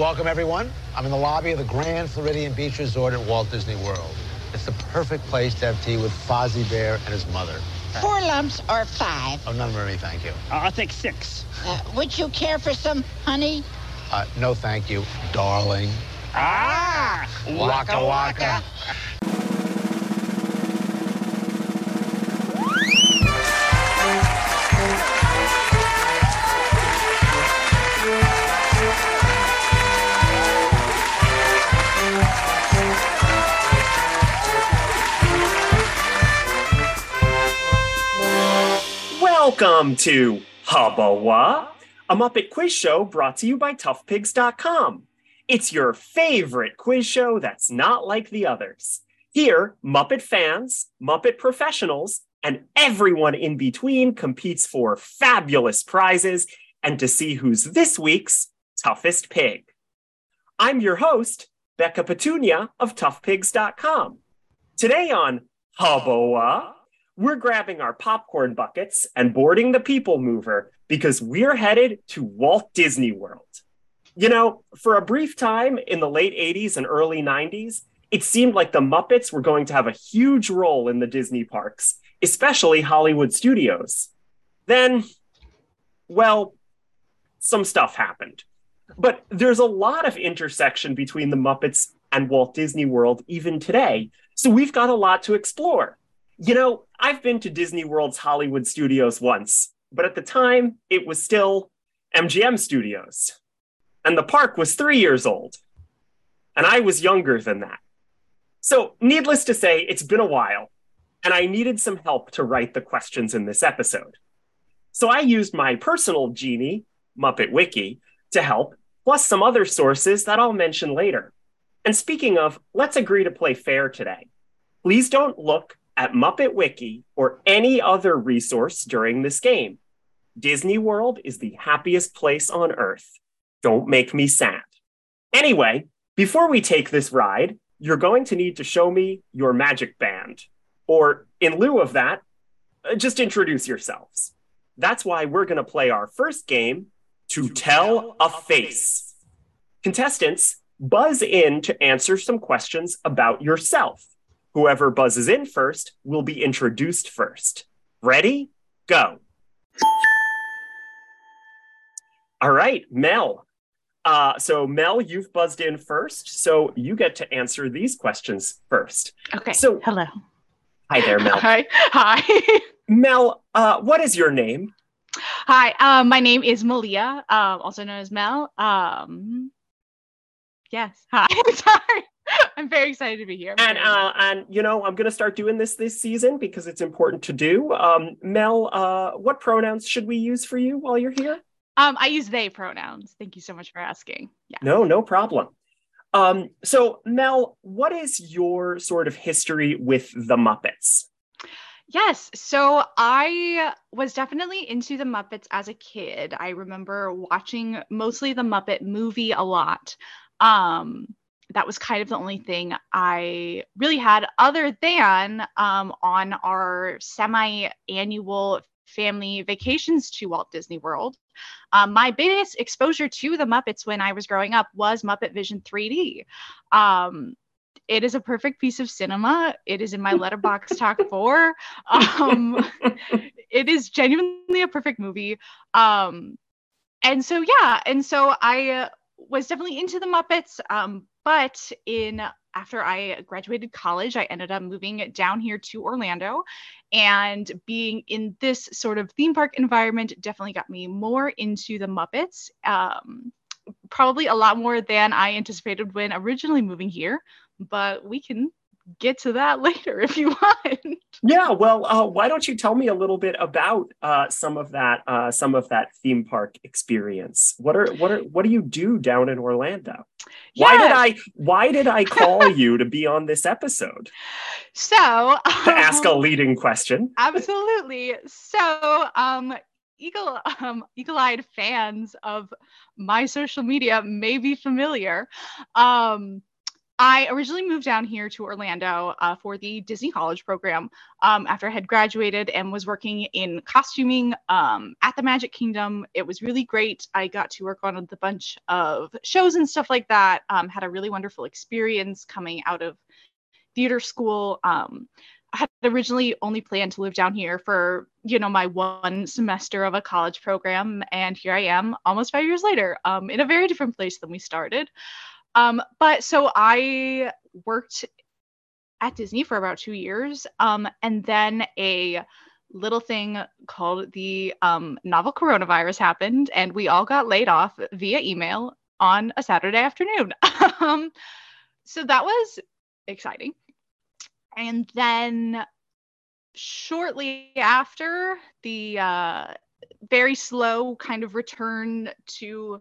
Welcome, everyone. I'm in the lobby of the Grand Floridian Beach Resort at Walt Disney World. It's the perfect place to have tea with Fozzie Bear and his mother. Four lumps or five? Oh, none for me, thank you. Uh, I'll take six. Uh, would you care for some honey? Uh, no, thank you, darling. Ah! Waka waka. Welcome to Hubba-Wha, a Muppet quiz show brought to you by ToughPigs.com. It's your favorite quiz show that's not like the others. Here, Muppet fans, Muppet professionals, and everyone in between competes for fabulous prizes and to see who's this week's toughest pig. I'm your host, Becca Petunia of ToughPigs.com. Today on Hubba-Wha, we're grabbing our popcorn buckets and boarding the people mover because we're headed to Walt Disney World. You know, for a brief time in the late 80s and early 90s, it seemed like the Muppets were going to have a huge role in the Disney parks, especially Hollywood studios. Then, well, some stuff happened. But there's a lot of intersection between the Muppets and Walt Disney World even today, so we've got a lot to explore. You know, I've been to Disney World's Hollywood studios once, but at the time, it was still MGM Studios. And the park was three years old. And I was younger than that. So, needless to say, it's been a while, and I needed some help to write the questions in this episode. So, I used my personal genie, Muppet Wiki, to help, plus some other sources that I'll mention later. And speaking of, let's agree to play fair today. Please don't look at Muppet Wiki or any other resource during this game. Disney World is the happiest place on earth. Don't make me sad. Anyway, before we take this ride, you're going to need to show me your magic band. Or, in lieu of that, uh, just introduce yourselves. That's why we're going to play our first game, To Tell a Face. Contestants, buzz in to answer some questions about yourself. Whoever buzzes in first will be introduced first. Ready? Go. All right, Mel. Uh, so, Mel, you've buzzed in first, so you get to answer these questions first. Okay. So- hello. Hi there, Mel. Hi. Hi. Mel, uh, what is your name? Hi. Um, my name is Melia, um, also known as Mel. Um, yes. Hi. Sorry. I'm very excited to be here. And uh, and you know, I'm gonna start doing this this season because it's important to do. Um, Mel, uh, what pronouns should we use for you while you're here? um, I use they pronouns. Thank you so much for asking. Yeah. No, no problem. Um, so Mel, what is your sort of history with the Muppets? Yes. So I was definitely into the Muppets as a kid. I remember watching mostly the Muppet movie a lot. Um, that was kind of the only thing I really had, other than um, on our semi annual family vacations to Walt Disney World. Um, my biggest exposure to the Muppets when I was growing up was Muppet Vision 3D. Um, it is a perfect piece of cinema. It is in my Letterboxd talk four. Um, it is genuinely a perfect movie. Um, and so, yeah, and so I uh, was definitely into the Muppets. Um, but in after I graduated college, I ended up moving down here to Orlando. And being in this sort of theme park environment definitely got me more into the Muppets. Um, probably a lot more than I anticipated when originally moving here, but we can get to that later if you want. Yeah, well, uh, why don't you tell me a little bit about uh, some of that, uh, some of that theme park experience? What are what are what do you do down in Orlando? Why did I why did I call you to be on this episode? So To ask a um, leading question. absolutely. So um eagle um eagle-eyed fans of my social media may be familiar. Um I originally moved down here to Orlando uh, for the Disney College program um, after I had graduated and was working in costuming um, at the Magic Kingdom. It was really great. I got to work on a bunch of shows and stuff like that. Um, had a really wonderful experience coming out of theater school. Um, I had originally only planned to live down here for, you know, my one semester of a college program. And here I am almost five years later um, in a very different place than we started. Um, but so I worked at Disney for about two years. Um, and then a little thing called the um, novel coronavirus happened, and we all got laid off via email on a Saturday afternoon. um, so that was exciting. And then shortly after, the uh, very slow kind of return to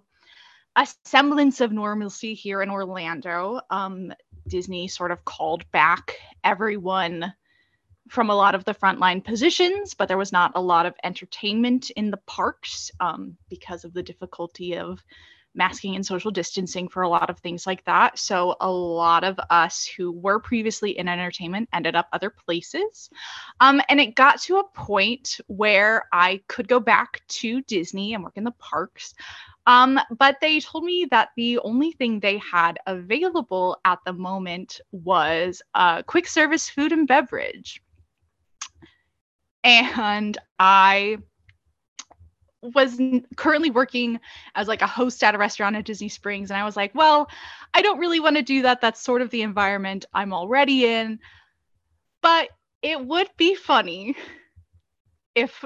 a semblance of normalcy here in Orlando. Um, Disney sort of called back everyone from a lot of the frontline positions, but there was not a lot of entertainment in the parks um, because of the difficulty of masking and social distancing for a lot of things like that. So a lot of us who were previously in entertainment ended up other places. Um, and it got to a point where I could go back to Disney and work in the parks. Um, but they told me that the only thing they had available at the moment was uh, quick service food and beverage. And I was currently working as like a host at a restaurant at Disney Springs and I was like, well, I don't really want to do that. That's sort of the environment I'm already in. But it would be funny if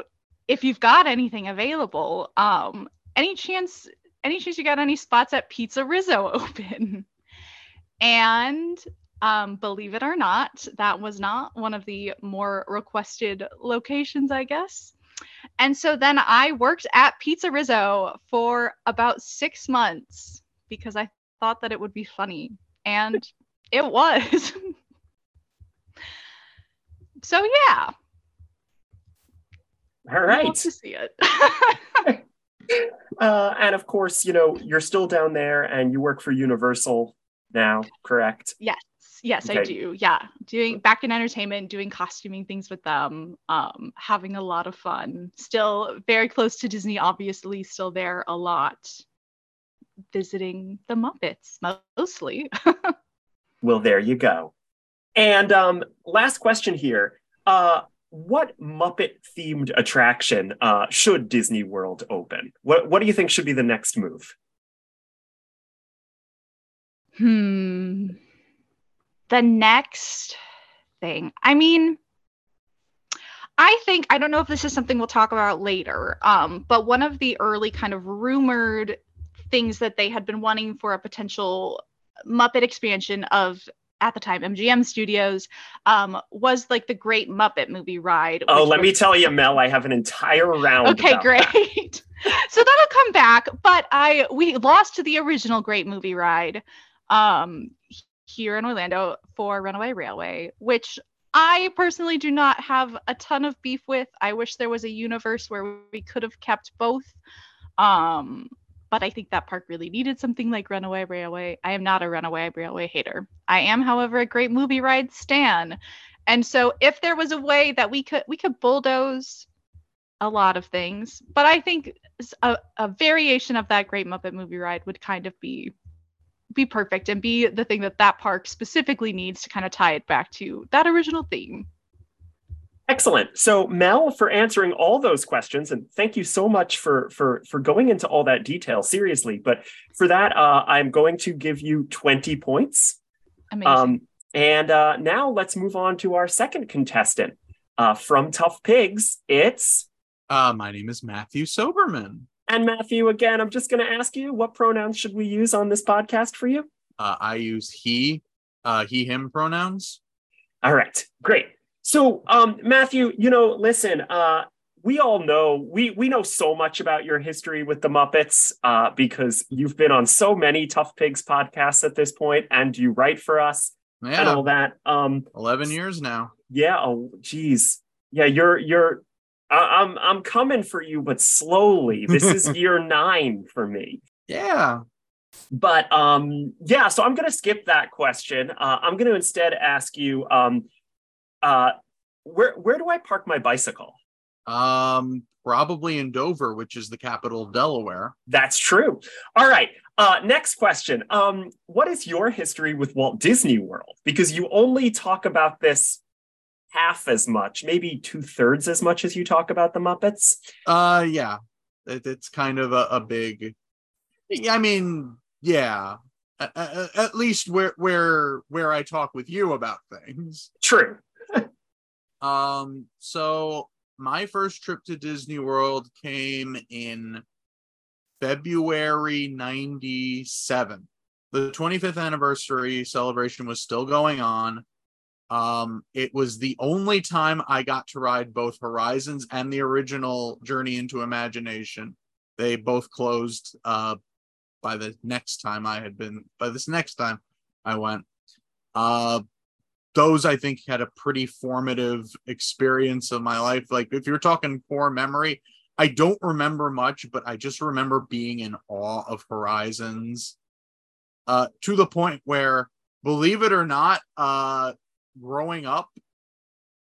if you've got anything available. Um any chance any chance you got any spots at PizzeRizzo open? and um, believe it or not, that was not one of the more requested locations, I guess. And so then I worked at PizzeRizzo for about six months because I thought that it would be funny. And it was. so yeah. All right. Love to see it. Uh, and of course, you know, you're still down there and you work for Universal now, correct? yes. Yes, I do. Yeah. Doing back in entertainment, doing costuming things with them, um, having a lot of fun. Still very close to Disney, obviously, still there a lot. Visiting the Muppets mostly. Well, there you go. And um, last question here. Uh, what Muppet themed attraction uh, should Disney World open? What What do you think should be the next move? Hmm. The next thing. I mean, I think I don't know if this is something we'll talk about later. Um, but one of the early kind of rumored things that they had been wanting for a potential Muppet expansion of at the time MGM Studios um, was like the Great Muppet Movie Ride. Oh, let me tell you, Mel. I have an entire round. Okay, great. so that'll come back, but I we lost to the original Great Movie Ride um here in Orlando for Runaway Railway, which I personally do not have a ton of beef with. I wish there was a universe where we could have kept both. Um but I think that park really needed something like Runaway Railway. I am not a Runaway Railway hater. I am, however, a great movie ride stan. And so if there was a way that we could we could bulldoze a lot of things, but I think a variation of that Great Muppet Movie Ride would kind of be be perfect and be the thing that that park specifically needs to kind of tie it back to that original theme. Excellent. So, Mel, for answering all those questions, and thank you so much for for for going into all that detail. Seriously, but for that, uh, I'm going to give you 20 points. Amazing. Um, and uh, now let's move on to our second contestant uh, from Tough Pigs. It's Uh, my name is Matthew Soberman. and Matthew again. I'm just going to ask you, what pronouns should we use on this podcast for you? Uh, I use he, uh, he, him pronouns. All right, great. So, um, Matthew, you know, listen, uh, we all know we we know so much about your history with the Muppets uh, because you've been on so many Tough Pigs podcasts at this point, and you write for us and all that. Um, 11 years now. yeah, oh, geez, yeah, you're you're. I- I'm I'm coming for you, but slowly. This is year nine for me. Yeah. but um, yeah, so I'm going to skip that question. Uh, I'm going to instead ask you, um, uh, where where do I park my bicycle? Um, probably in Dover, which is the capital of Delaware. That's true. All right. Uh, next question. Um, what is your history with Walt Disney World? Because you only talk about this half as much, maybe two thirds as much as you talk about the Muppets. Uh, yeah, it, it's kind of a, a big. I mean, yeah. At, at least where where where I talk with you about things. True. Um. So my first trip to Disney World came in February 97. The 25th anniversary celebration was still going on. Um, it was the only time I got to ride both Horizons and the original Journey into Imagination. They both closed uh, by the next time I had been, by this next time I went. Uh, those I think had a pretty formative experience of my life. Like if you're talking core memory, I don't remember much, but I just remember being in awe of Horizons. Uh, to the point where, believe it or not, uh, growing up,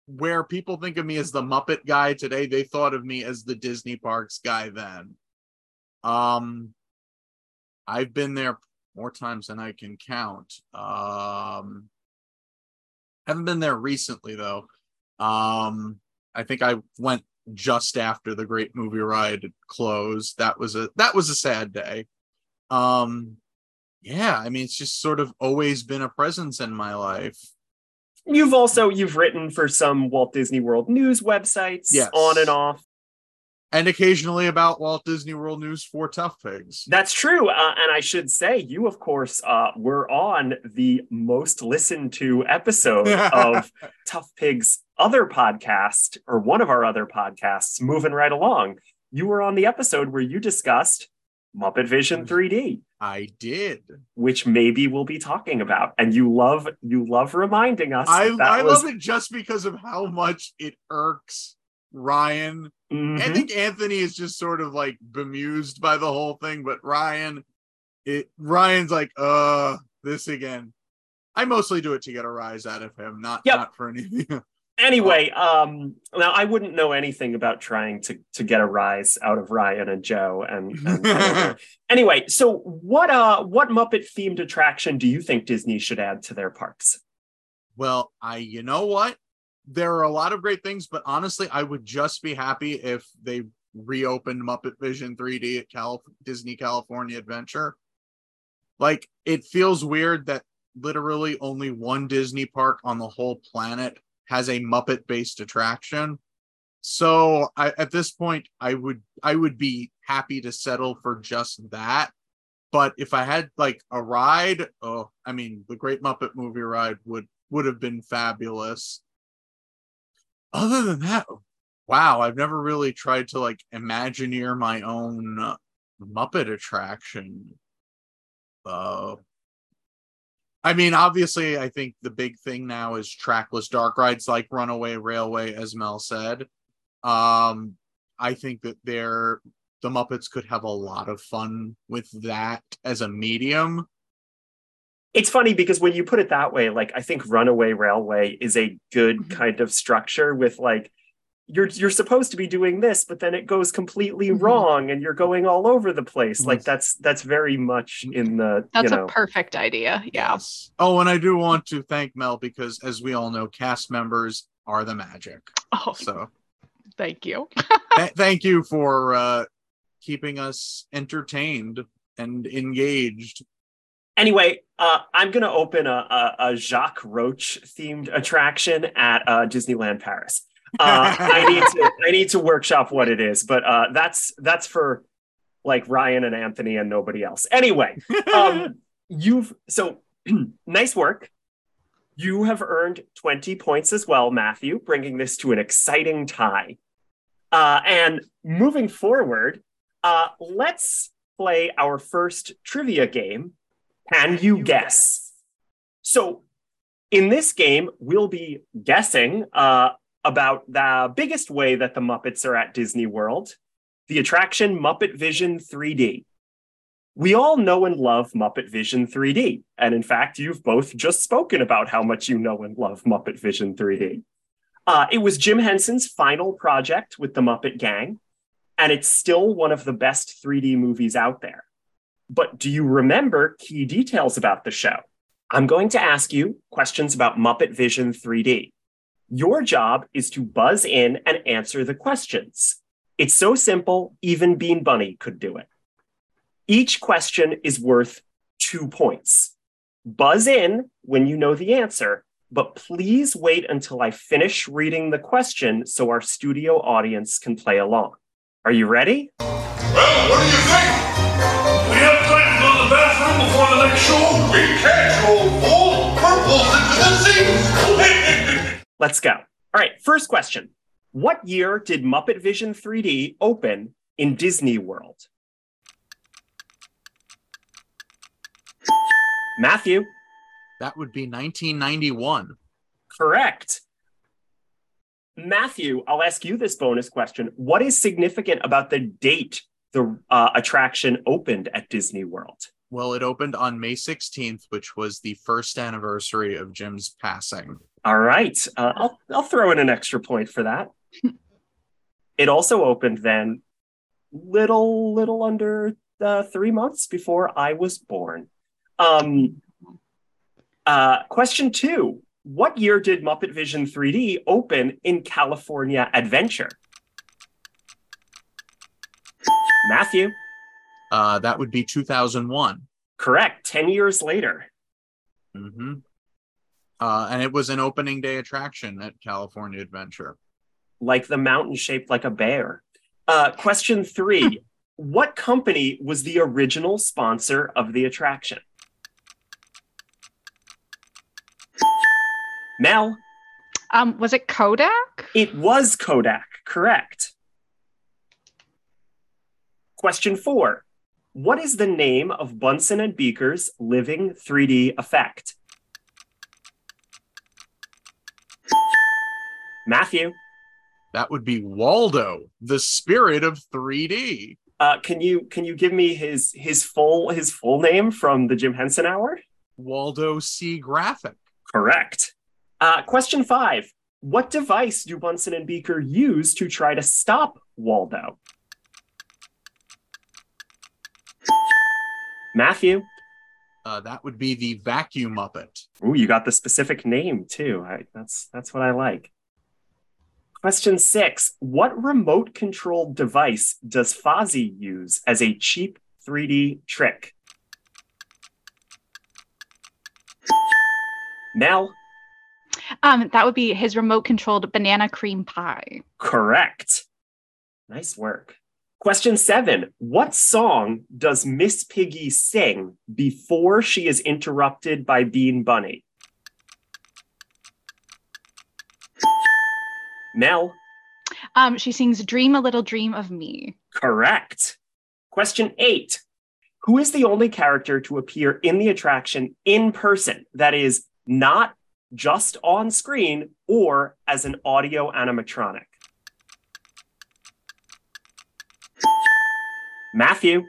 where people think of me as the Muppet guy today, they thought of me as the Disney Parks guy then. Um, I've been there more times than I can count. Um, haven't been there recently though. Um, I think I went just after the Great Movie Ride closed. That was a that was a sad day. Um, yeah, I mean, it's just sort of always been a presence in my life. You've also you've written for some Walt Disney World news websites, yes. on and off and occasionally about Walt Disney World News for Tough Pigs. That's true. Uh, and I should say, you, of course, uh, were on the most listened to episode of Tough Pigs' other podcast, or one of our other podcasts, Moving Right Along. You were on the episode where you discussed Muppet Vision 3D. I did, which maybe we'll be talking about, and you love you love reminding us. I, I was... love it just because of how much it irks Ryan. Mm-hmm. I think Anthony is just sort of like bemused by the whole thing, but Ryan, it Ryan's like, uh, this again. I mostly do it to get a rise out of him, not yep. not for anything. anyway, um, now I wouldn't know anything about trying to to get a rise out of Ryan and Joe. And, and anyway, so what uh what Muppet themed attraction do you think Disney should add to their parks? Well, I you know what there are a lot of great things, but honestly, I would just be happy if they reopened Muppet Vision 3D at Cal- Disney California Adventure. Like, it feels weird that literally only one Disney park on the whole planet has a Muppet based attraction. So I, at this point, I would I would be happy to settle for just that. But if I had like a ride, oh, I mean, the Great Muppet Movie Ride would would have been fabulous other than that, wow, I've never really tried to like imagineer my own Muppet attraction. Uh, I mean, obviously, I think the big thing now is trackless dark rides like Runaway Railway, as Mel said. Um, I think that they're the Muppets could have a lot of fun with that as a medium it's funny because when you put it that way, like I think Runaway Railway is a good mm-hmm. kind of structure with like you're you're supposed to be doing this, but then it goes completely mm-hmm. wrong and you're going all over the place. Like that's that's very much in the That's you know, a perfect idea. Yeah. Yes. Oh, and I do want to thank Mel because as we all know, cast members are the magic. Oh so thank you. th- thank you for uh keeping us entertained and engaged Anyway, uh, I'm going to open a, a, a, Jacques Roach themed attraction at uh, Disneyland Paris. Uh, I need to I need to workshop what it is, but uh, that's that's for like Ryan and Anthony and nobody else. Anyway, um, you've so nice work. You have earned 20 points as well, Matthew, bringing this to an exciting tie. Uh, and moving forward, uh, let's play our first trivia game can you guess? So, in this game, we'll be guessing uh, about the biggest way that the Muppets are at Disney World, the attraction Muppet Vision 3D. We all know and love Muppet Vision 3D. And in fact, you've both just spoken about how much you know and love Muppet Vision 3D. Uh, it was Jim Henson's final project with the Muppet Gang, and it's still one of the best 3D movies out there. But do you remember key details about the show? I'm going to ask you questions about Muppet Vision 3D. Your job is to buzz in and answer the questions. It's so simple, even Bean Bunny could do it. Each question is worth two points. Buzz in when you know the answer, but please wait until I finish reading the question so our studio audience can play along. Are you ready? Well, what do you think? To before the next show. We can't roll full purples into the seats. Let's go. All right, first question. What year did Muppet Vision 3D open in Disney World? Matthew, That would be 1991. correct. Matthew, I'll ask you this bonus question. What is significant about the date the uh, attraction opened at Disney World? Well, it opened on May 16th, which was the first anniversary of Jim's passing. All right, uh, I'll, I'll throw in an extra point for that. it also opened then, little little under uh, three months before I was born. Um, uh, question two: What year did Muppet Vision 3D open in California Adventure? Matthew, Uh, that would be 2001. correct. Ten years later. hmm Uh, and it was an opening day attraction at California Adventure. like the mountain shaped like a bear. Uh, question three What company was the original sponsor of the attraction? Mel, Um, was it Kodak? it was Kodak, correct. Question four What is the name of Bunsen and Beaker's living 3D effect? Matthew, That would be Waldo, the spirit of 3D. Uh, can you can you give me his his full his full name from the Jim Henson Hour? Waldo C. Graphic. Correct. Uh, question five: What device do Bunsen and Beaker use to try to stop Waldo? Matthew. Uh, that would be the vacuum Muppet. Ooh, you got the specific name too. I, that's that's what I like. Question six: What remote controlled device does Fozzie use as a cheap 3D trick? Mel, Um, that would be his remote controlled banana cream pie. correct. Nice work. Question seven: What song does Miss Piggy sing before she is interrupted by Bean Bunny? Mel, Um, she sings "Dream a Little Dream of Me." Correct. Question eight Who is the only character to appear in the attraction in person? That is, not just on screen or as an audio animatronic? Matthew,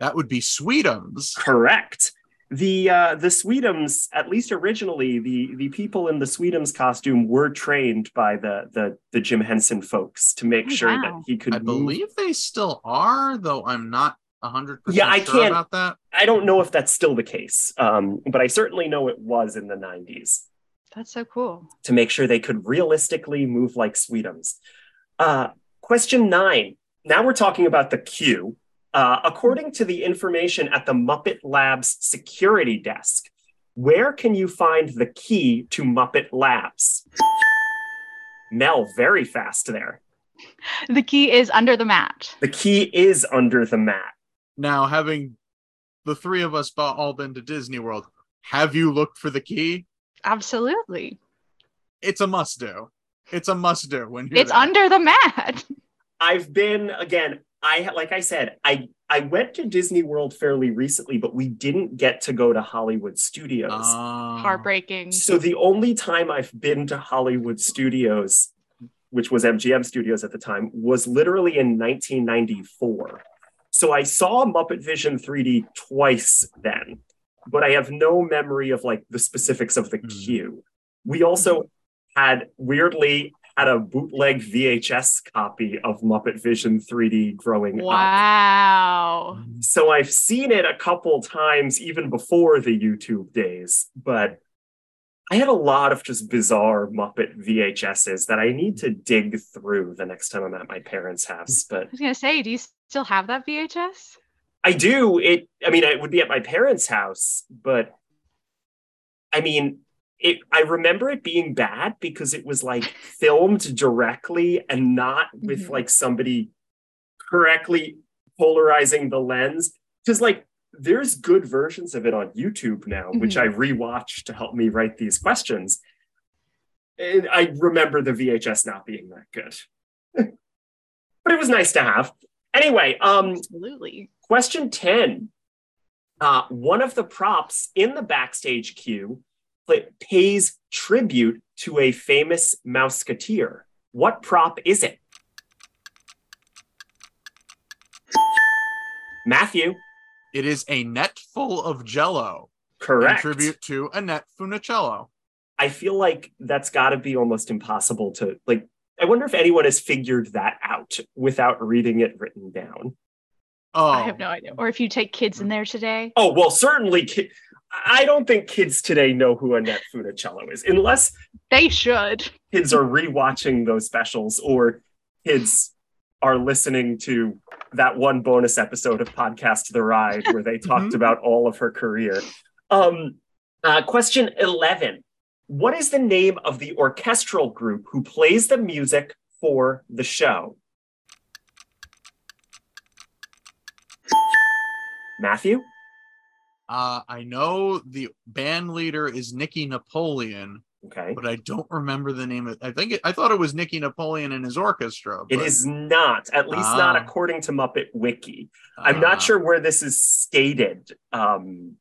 That would be Sweetums. correct. The uh, the Sweetums, at least originally, the the people in the Sweetums costume were trained by the the the Jim Henson folks to make Oh, sure that he could I move believe they still are, though I'm not 100% Yeah, I sure can't- about that. I don't know if that's still the case, um, but I certainly know it was in the 90s That's so cool. to make sure they could realistically move like Sweetums. Uh, question nine. Now we're talking about the queue. Uh, according to the information at the Muppet Labs security desk, where can you find the key to Muppet Labs? Mel, very fast there. The key is under the mat. The key is under the mat. Now, having the three of us all been to Disney World, have you looked for the key? Absolutely. It's a must do. It's a must do when you're It's there. under the mat. I've been again. I like I said, I I went to Disney World fairly recently, but we didn't get to go to Hollywood Studios. Ah. Heartbreaking. so the only time I've been to Hollywood Studios, which was MGM Studios at the time, was literally in 1994. So I saw Muppet Vision 3D twice then, but I have no memory of like the specifics of the Hmm. queue. We also had weirdly had a bootleg VHS copy of Muppet Vision 3D growing up. Wow. So I've seen it a couple times even before the YouTube days, but I had a lot of just bizarre Muppet VHSs that I need to dig through the next time I'm at my parents' house. But I was gonna say, do you still have that VHS? I do. It. I mean, it would be at my parents' house, but I mean, it. I remember it being bad because it was like filmed directly and not with Mhm. like somebody correctly polarizing the lens. Because like, there's good versions of it on YouTube now, which I rewatched to help me write these questions. And I remember the VHS not being that good, but it was nice to have. Anyway, um, Absolutely. Question 10. Uh, one of the props in the backstage queue pays tribute to a famous Mouseketeer. What prop is it? Matthew, It is a net full of jello. correct. tribute to Annette Funicello. I feel like that's got to be almost impossible to like. I wonder if anyone has figured that out without reading it written down. Oh, I have no idea. Or if you take kids in there today. Oh well, certainly. Ki- I don't think kids today know who Annette Funicello is, unless They should. kids are rewatching those specials or kids are listening to that one bonus episode of podcast the ride where they talked Mhm. about all of her career um uh, question 11 what is the name of the orchestral group who plays the music for the show matthew uh, I know the band leader is Nicky Napoleon, okay but I don't remember the name of. I think it, I thought it was Nicky Napoleon and his orchestra. it but- is not at least not Ah. according to muppet wiki I'm not Ah. sure where this is stated. Um,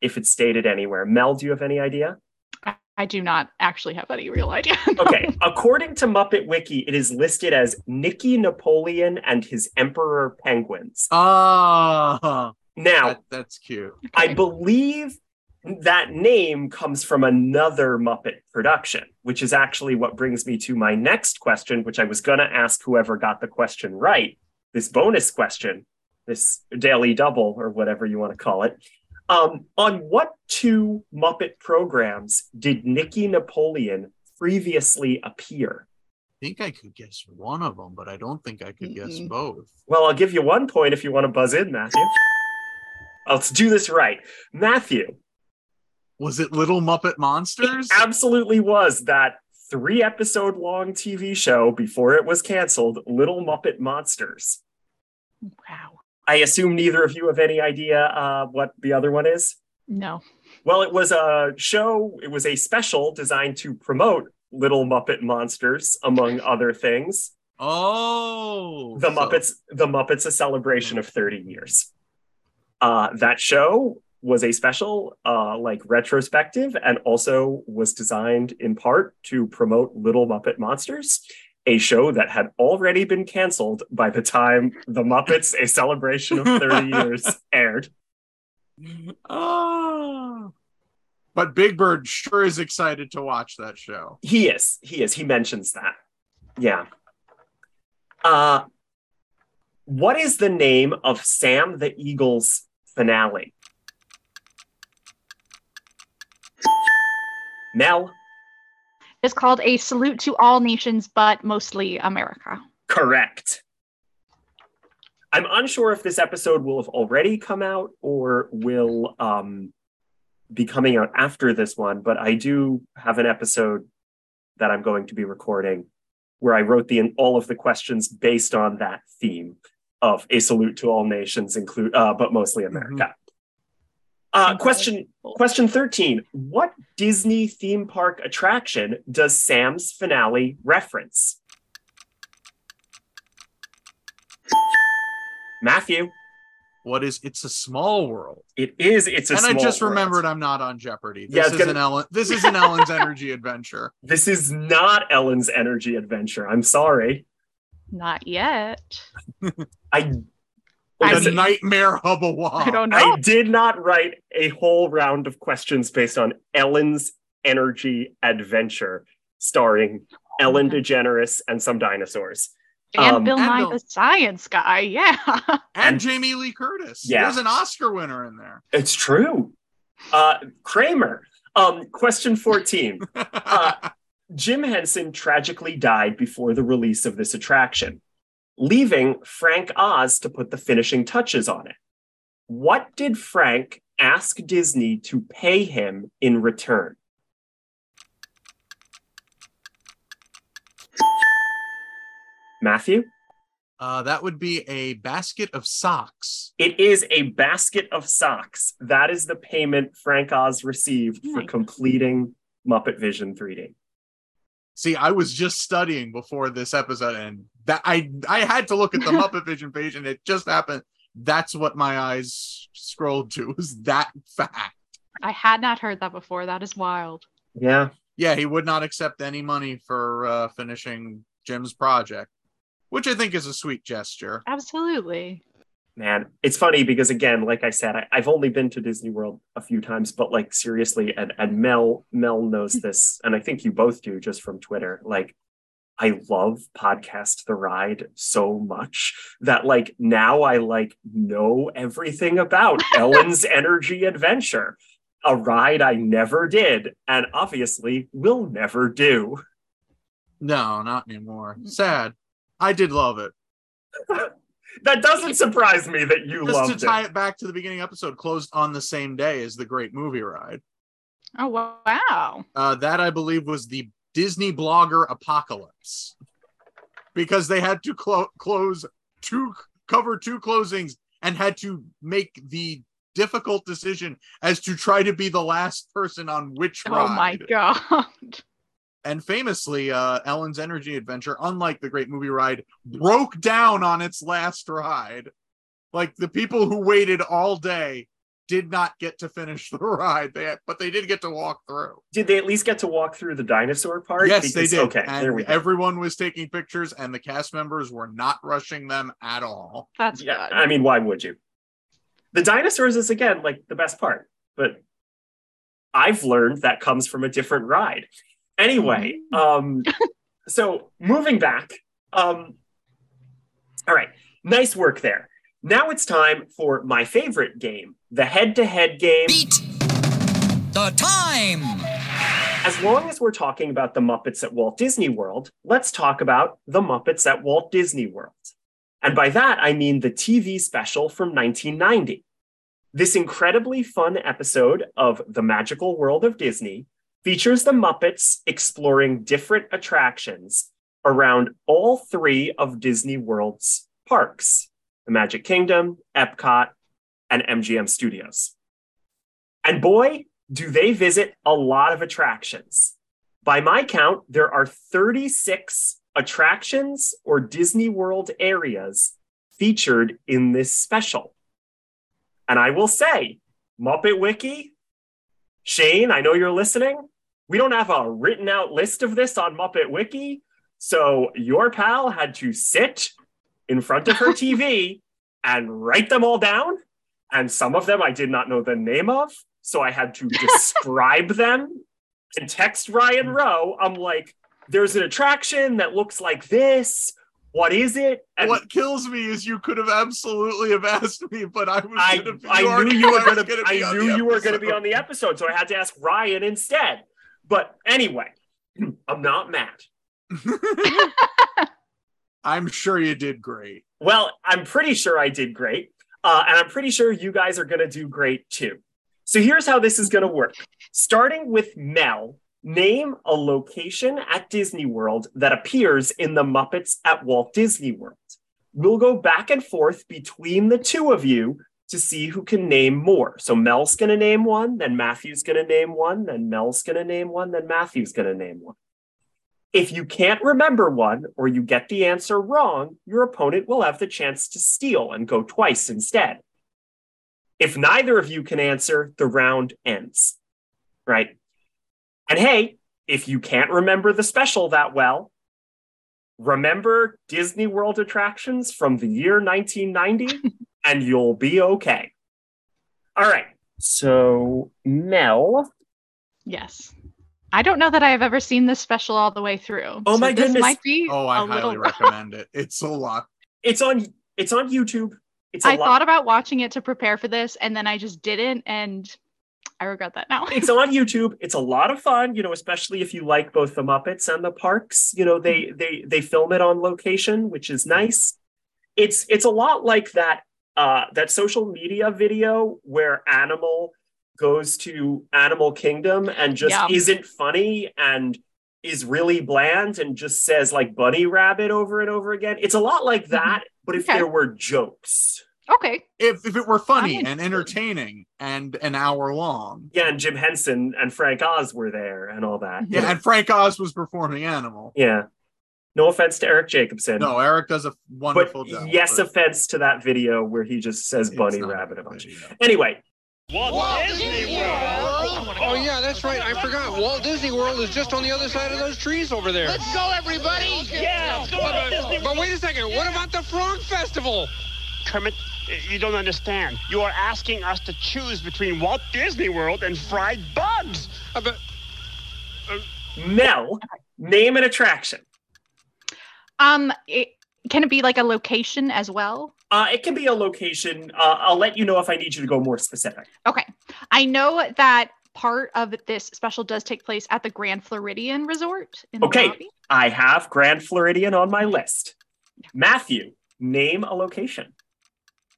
if it's stated anywhere. Mel, do you have any idea? I, I do not actually have any real idea. Okay, according to Muppet Wiki, it is listed as Nicky Napoleon and his Emperor Penguins. Ah, Now, that, that's cute. I believe that name comes from another Muppet production, which is actually what brings me to my next question, which I was going to ask whoever got the question right. This bonus question, this daily double, or whatever you want to call it. Um, on what two Muppet programs did Nicky Napoleon previously appear? I think I could guess one of them, but I don't think I could guess Mm-mm. both. Well, I'll give you one point if you want to buzz in, Matthew. Let's do this right. Matthew, Was it Little Muppet Monsters? It absolutely was that three episode long TV show before it was canceled, Little Muppet Monsters. wow. I assume neither of you have any idea uh, what the other one is. No. Well, it was a show, it was a special designed to promote Little Muppet Monsters, among other things. oh, The so- Muppets, the Muppets, a celebration of 30 years. Uh, that show was a special, uh, like retrospective, and also was designed in part to promote Little Muppet Monsters, a show that had already been canceled by the time The Muppets: A Celebration of 30 Years aired. Ah. But Big Bird sure is excited to watch that show. He is, he is. He mentions that. Yeah. Uh, what is the name of Sam the Eagle's finale? Mel, It's called A Salute to All Nations, but mostly America. correct. I'm unsure if this episode will have already come out or will um, be coming out after this one, but I do have an episode that I'm going to be recording where I wrote the all of the questions based on that theme of a salute to all nations, include uh, but mostly America. Uh, question question 13. What Disney theme park attraction does Sam's finale reference? Matthew, What is It's a Small World? it is. It's a small world. and I just World. remembered I'm not on Jeopardy. This it's is gonna- an Ellen. This is an Ellen's Energy Adventure. This is not Ellen's Energy Adventure. I'm sorry. Not yet. I I the mean- nightmare Hubba I don't know. I did not write a whole round of questions based on Ellen's Energy Adventure, starring Ellen Okay. DeGeneres and some dinosaurs. and um, Bill and Nye Bill- the Science Guy. Yeah. and, And- Jamie Lee Curtis. Yeah. There's an Oscar winner in there. It's true. Uh, Kramer. Um, question 14. Uh, Jim Henson tragically died before the release of this attraction, leaving Frank Oz to put the finishing touches on it. What did Frank ask Disney to pay him in return? Matthew? Uh, that would be a basket of socks. It is a basket of socks. That is the payment Frank Oz received for completing Muppet Vision 3D. See, I was just studying before this episode, and that I I had to look at the Muppet Vision page, and it just happened. That's what my eyes scrolled to was that fact. I had not heard that before. That is wild. Yeah. Yeah, he would not accept any money for uh, finishing Jim's project, which I think is a sweet gesture. Absolutely. Man, it's funny because again, like I said, I, I've only been to Disney World a few times, but like seriously, and, and Mel Mel knows hmm. this, and I think you both do just from Twitter. Like, I love podcast the ride so much that like now I like know everything about Ellen's Energy Adventure, a ride I never did, and obviously will never do. No, not anymore. Hmm. Sad. I did love it. That doesn't surprise me that you lost it. Just to tie it. it back to the beginning episode, closed on the same day as the Great Movie Ride. Oh wow. Uh, that I believe was the Disney blogger apocalypse because they had to clo- close two cover two closings and had to make the difficult decision as to try to be the last person on which ride. Oh my god. And famously, uh, Ellen's Energy Adventure, unlike the Great Movie Ride, broke down on its last ride. Like the people who waited all day did not get to finish the ride, they but they did get to walk through. Did they at least get to walk through the dinosaur part? Yes, they did. Okay, and there we go. everyone was taking pictures, and the cast members were not rushing them at all. That's yeah, good. I mean, why would you? The dinosaurs is again like the best part, but I've learned that comes from a different ride. Anyway, um, so moving back, um, all right, nice work there. Now it's time for my favorite game, the head-to-head game. Beat the time. As long as we're talking about the Muppets at Walt Disney World, let's talk about the Muppets at Walt Disney World. And by that, I mean the TV special from 1990. This incredibly fun episode of The Magical World of Disney features the Muppets exploring different attractions around all three of Disney World's parks the Magic Kingdom, Epcot, and MGM Studios. And boy, do they visit a lot of attractions. By my count, there are 36 attractions or Disney World areas featured in this special. And I will say, Muppet Wiki, Shane, I know you're listening. We don't have a written out list of this on Muppet Wiki. So your pal had to sit in front of her TV and write them all down. And some of them I did not know the name of. So I had to describe them and text Ryan Roe. I'm like, there's an attraction that looks like this. What is it? And what kills me is you could have absolutely have asked me, but I was. I, gonna be- I already knew you were I going to. I be knew the you were going to be on the episode, so I had to ask Ryan instead. But anyway, I'm not mad. I'm sure you did great. Well, I'm pretty sure I did great. Uh, and I'm pretty sure you guys are going to do great too. So here's how this is going to work. Starting with Mel, name a location at Disney World that appears in the Muppets at Walt Disney World. We'll go back and forth between the two of you to see who can name more. So Mel's going to name one, then Matthew's going to name one, then Mel's going to name one, then Matthew's going to name one. If you can't remember one or you get the answer wrong, your opponent will have the chance to steal and go twice instead. If neither of you can answer, the round ends. Right? And hey, if you can't remember the special that well, remember Disney World attractions from the year 1990? and you'll be okay. All right. So, Mel, Yes. I don't know that I have ever seen this special all the way through. Oh so my this goodness. might be Oh, I a highly recommend it. It's a lot. it's on it's on YouTube. It's a I lot. thought about watching it to prepare for this, and then I just didn't, and I regret that now. it's on YouTube. It's a lot of fun, you know, especially if you like both the Muppets and the parks. You know, they they they film it on location, which is nice. It's it's a lot like that uh that social media video where Animal goes to Animal Kingdom and just Yeah. isn't funny and is really bland and just says like bunny rabbit over and over again. It's a lot like that, but if Mm-hmm. Okay. there were jokes. okay. If if it were funny and entertaining and an hour long. Yeah, and Jim Henson and Frank Oz were there and all that. you Yeah, and Frank Oz was performing Animal. Yeah. No offense to Eric Jacobson. No, Eric does a but wonderful job. yes, but offense to that video where he just says it's bunny rabbit a good bunch. video. Anyway, Walt, Disney World. Oh yeah, that's right. I forgot. Walt Disney World is just on the other side of those trees over there. Let's go, everybody. Yeah, let's go But, Disney but wait a second. What about the Frog Festival? Kermit, you don't understand. You are asking us to choose between Walt Disney World and fried bugs. Uh, but Mel, name an attraction. Um, it, can it be like a location as well? Uh, it can be a location. Uh, I'll let you know if I need you to go more specific. Okay. I know that part of this special does take place at the Grand Floridian Resort in Okay. the lobby. I have Grand Floridian on my list. Matthew, name a location.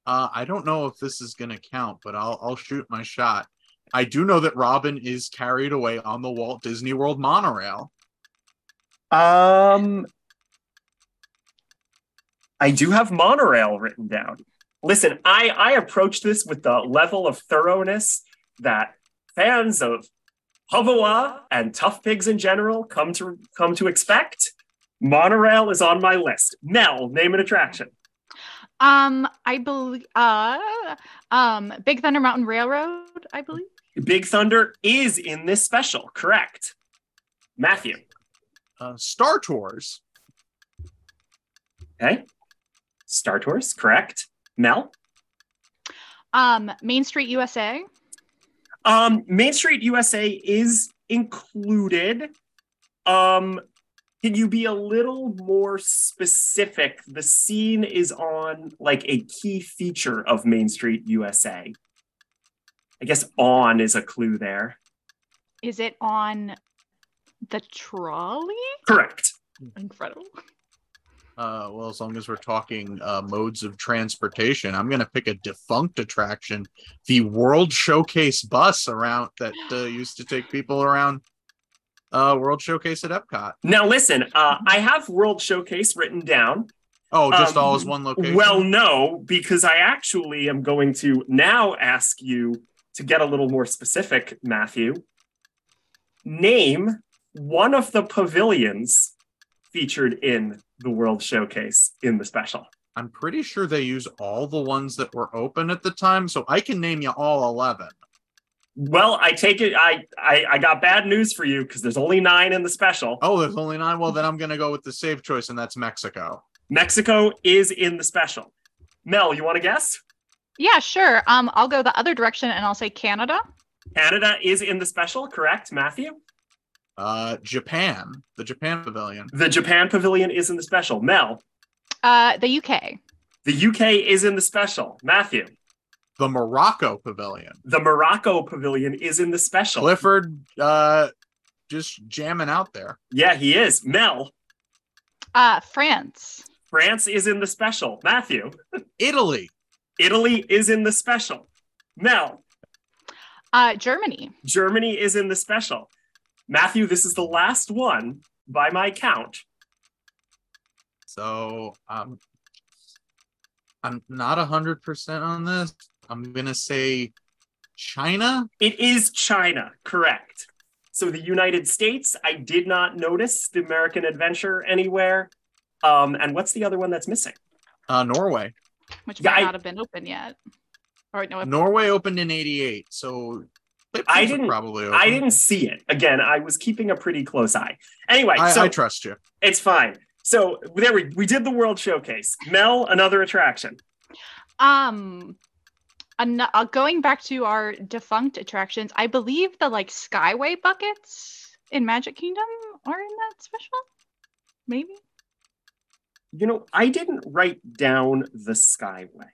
Uh, I don't know if this is gonna count, but I'll I'll shoot my shot. I do know that Robin is carried away on the Walt Disney World monorail. Um, I do have monorail written down. Listen, I I approach this with the level of thoroughness that fans of Hubba-Wha and ToughPigs in general come to come to expect. Monorail is on my list. Mel, name an attraction. Um, I believe uh um Big Thunder Mountain Railroad, I believe. Big Thunder is in this special, correct? Matthew, Uh, Star Tours. okay. Star Tours, correct. Mel, Um, Main Street USA. Um, Main Street USA is included. Um, can you be a little more specific? The scene is on like a key feature of Main Street USA. I guess on is a clue there. Is it on the trolley? Correct. Incredible. Uh, well, as long as we're talking uh, modes of transportation, I'm gonna pick a defunct attraction, the World Showcase bus around that uh, used to take people around uh, World Showcase at Epcot. Now listen, uh, I have World Showcase written down. Oh, just Um, all as one location. Well, no, because I actually am going to now ask you to get a little more specific, Matthew. Name one of the pavilions featured in the World Showcase in the special. I'm pretty sure they use all the ones that were open at the time, so I can name you all eleven. Well, I take it. I I, I got bad news for you because there's only nine in the special. Oh, there's only nine. Well, then I'm gonna go with the safe choice, and that's Mexico. Mexico is in the special. Mel, you want to guess? Yeah, sure. Um, I'll go the other direction and I'll say Canada. Canada is in the special, correct, Matthew? Uh, Japan, the Japan Pavilion. The Japan pavilion is in the special. Mel, Uh, the UK. the UK is in the special. Matthew, The Morocco Pavilion. the Morocco pavilion is in the special. Clifford, uh, just jamming out there. Yeah, he is. Mel, Uh, France. France is in the special. Matthew, Italy. Italy is in the special. Mel, Uh, Germany. Germany is in the special. Matthew, this is the last one by my count. So um, I'm not a hundred percent on this. I'm gonna say China. It is China, correct. So the United States, I did not notice the American Adventure anywhere. Um, and what's the other one that's missing? Uh, Norway. which Yeah, might I- not have been open yet. Or no, it- Norway opened in '88, so it I didn't- probably. Open. I didn't see it. Again, I was keeping a pretty close eye. Anyway, I, so I trust you. it's fine. So there we we did the World Showcase. Mel, another attraction. Um, an- uh, going back to our defunct attractions, I believe the like Skyway buckets in Magic Kingdom are in that special. Maybe. You know, I didn't write down the Skyway.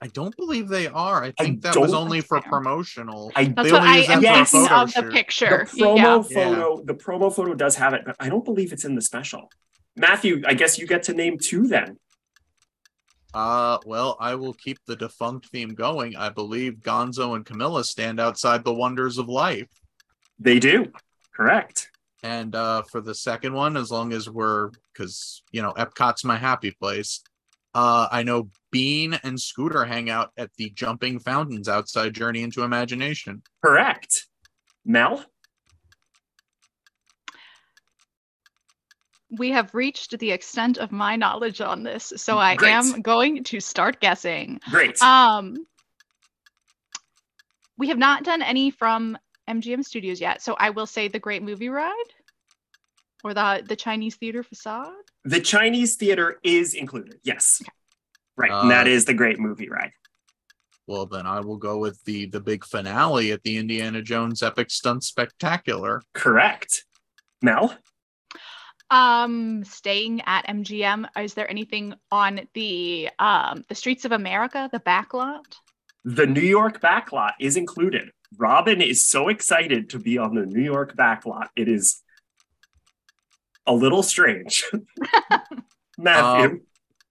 I don't believe they are. I I think that was only for promotional. I That's They what only I use am them for a thinking of the shoot. picture. The promo yeah. photo, the promo photo does have it, but I don't believe it's in the special. Matthew, I guess you get to name two then. Uh, well, I will keep the defunct theme going. I believe Gonzo and Camilla stand outside the wonders of life. They do. Correct. And uh, for the second one, as long as we're, because you know, Epcot's my happy place. Uh, I know Bean and Scooter hang out at the jumping fountains outside Journey into Imagination. Correct. Mel? We have reached the extent of my knowledge on this, so I Great. am going to start guessing. Great. Um, we have not done any from MGM Studios yet, so I will say the Great Movie Ride or the the Chinese Theater Facade. The Chinese theater is included. Yes. Right. and that Uh, the great movie ride. Well, then I will go with the the big finale at the Indiana Jones Epic Stunt Spectacular. Correct. Mel? Um, staying at MGM, is there anything on the um the Streets of America, the backlot? The New York backlot is included. Robin is so excited to be on the New York backlot. It is a little strange. Matthew, Um,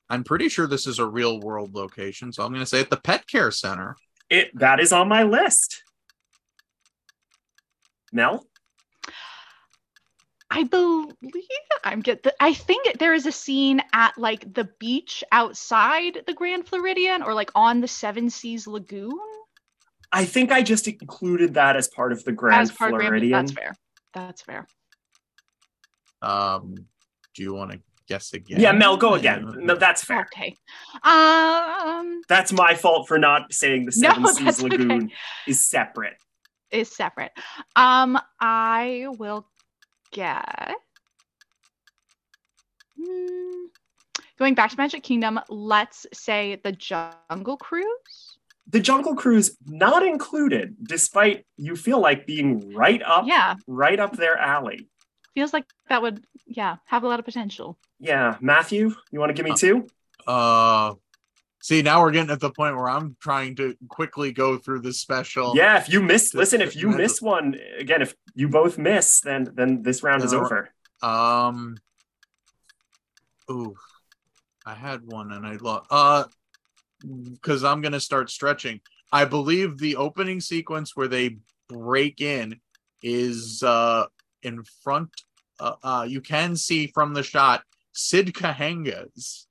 I'm pretty sure this is a real world location, so I'm going to say at the Pet Care Center. it that is on my list. Mel? I believe I'm get the, I think there is a scene at like the beach outside the Grand Floridian or like on the Seven Seas Lagoon. I think I just included that as part of the Grand as part of Grand Floridian. That's fair. That's fair. Um, do you want to guess again? Yeah, Mel, go again. No, that's fair. Okay. Um That's my fault for not saying the No, Seven Seas that's okay. Lagoon is separate. is separate. Um I will get Hmm. going back to Magic Kingdom, let's say the Jungle Cruise. The Jungle Cruise not included, despite you feel like being right up, Yeah, right up their alley. Feels like that would yeah, have a lot of potential. Yeah, Matthew, you want to give me two? Uh, see, now we're getting at the point where I'm trying to quickly go through this special. Yeah, if you miss, listen, if you miss one again, if you both miss, then then this round is over. Um. Ooh, I had one and I lost. Uh, because I'm gonna start stretching. I believe the opening sequence where they break in is uh in front. Uh, uh you can see from the shot Sid Cahuenga's.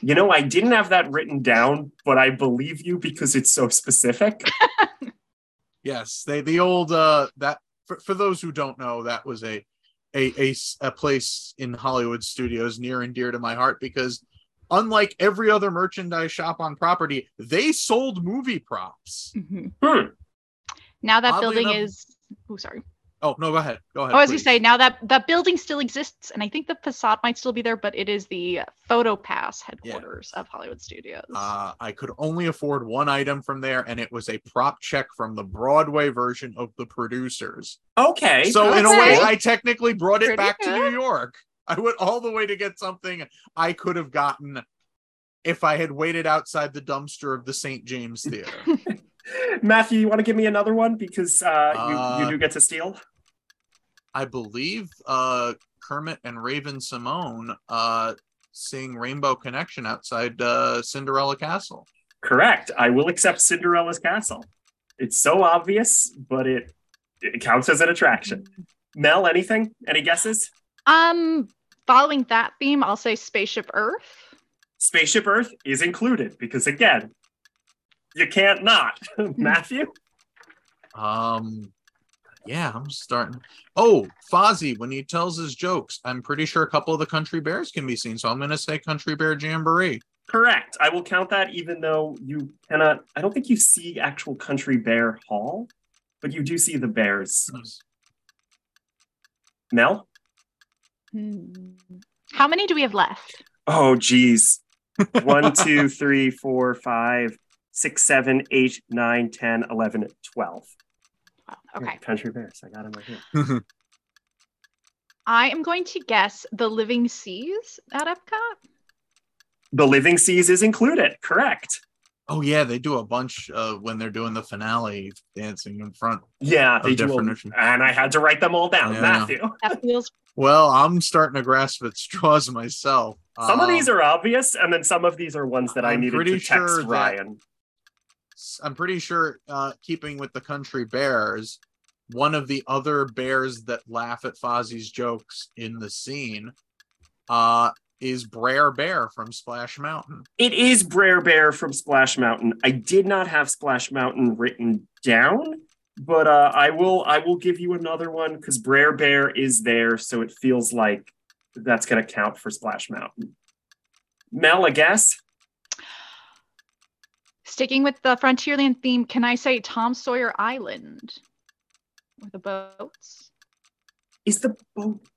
You know, I didn't have that written down, but I believe you because it's so specific. Yes, they the old uh that for, for those who don't know, that was a, a a a place in Hollywood studios near and dear to my heart because unlike every other merchandise shop on property, they sold movie props. Mhm. Hmm. Now that Oddly building enough- is oh sorry. Oh no, go ahead. Go ahead. Oh, as you please. say, now that that building still exists, and I think the facade might still be there, but it is the Photo Pass headquarters of Hollywood Studios. Uh, I could only afford one item from there, and it was a prop check from the Broadway version of the producers. Okay. So in a way, I technically brought it Pretty back to New. York. I went all the way to get something I could have gotten if I had waited outside the dumpster of the St. James Theater. Matthew, you want to give me another one because uh, you, Uh, you do get to steal? I believe uh, Kermit and Raven-Symoné uh, sing Rainbow Connection outside uh, Cinderella Castle. Correct. I will accept Cinderella's Castle. It's so obvious, but it it counts as an attraction. Mel, anything? Any guesses? Um, following that theme, I'll say Spaceship Earth. Spaceship Earth is included because again, you can't not. Matthew? Um, yeah, I'm starting. Oh, Fozzie, when he tells his jokes, I'm pretty sure a couple of the Country Bears can be seen. So I'm going to say Country Bear Jamboree. Correct. I will count that even though you cannot I don't think you see actual Country Bear Hall, but you do see the bears. Mel? Hmm. How many do we have left? Oh geez. One, two, three, four, five, six, seven, eight, nine, 10, 11, 12. Wow, Okay. Country Bears. I got him right here. I am going to guess the Living Seas at Epcot. The Living Seas is included. Correct. Oh yeah, they do a bunch uh, when they're doing the finale, dancing in front. Yeah, they do. A, and I had to write them all down, Yeah. Matthew. That feels Well, I'm starting to grasp at straws myself. Some of these Um, are obvious, and then some of these are ones that I I'm needed to text sure that- Ryan. I'm pretty sure, uh, keeping with the country bears, one of the other bears that laugh at Fozzie's jokes in the scene, uh, is Brer Bear from Splash Mountain. It is Brer Bear from Splash Mountain. I did not have Splash Mountain written down, but uh, I will. I will give you another one because Brer Bear is there, so it feels like that's going to count for Splash Mountain. Mel, a guess? Sticking with the Frontierland theme. Can I say Tom Sawyer Island with the boats? Is the boat?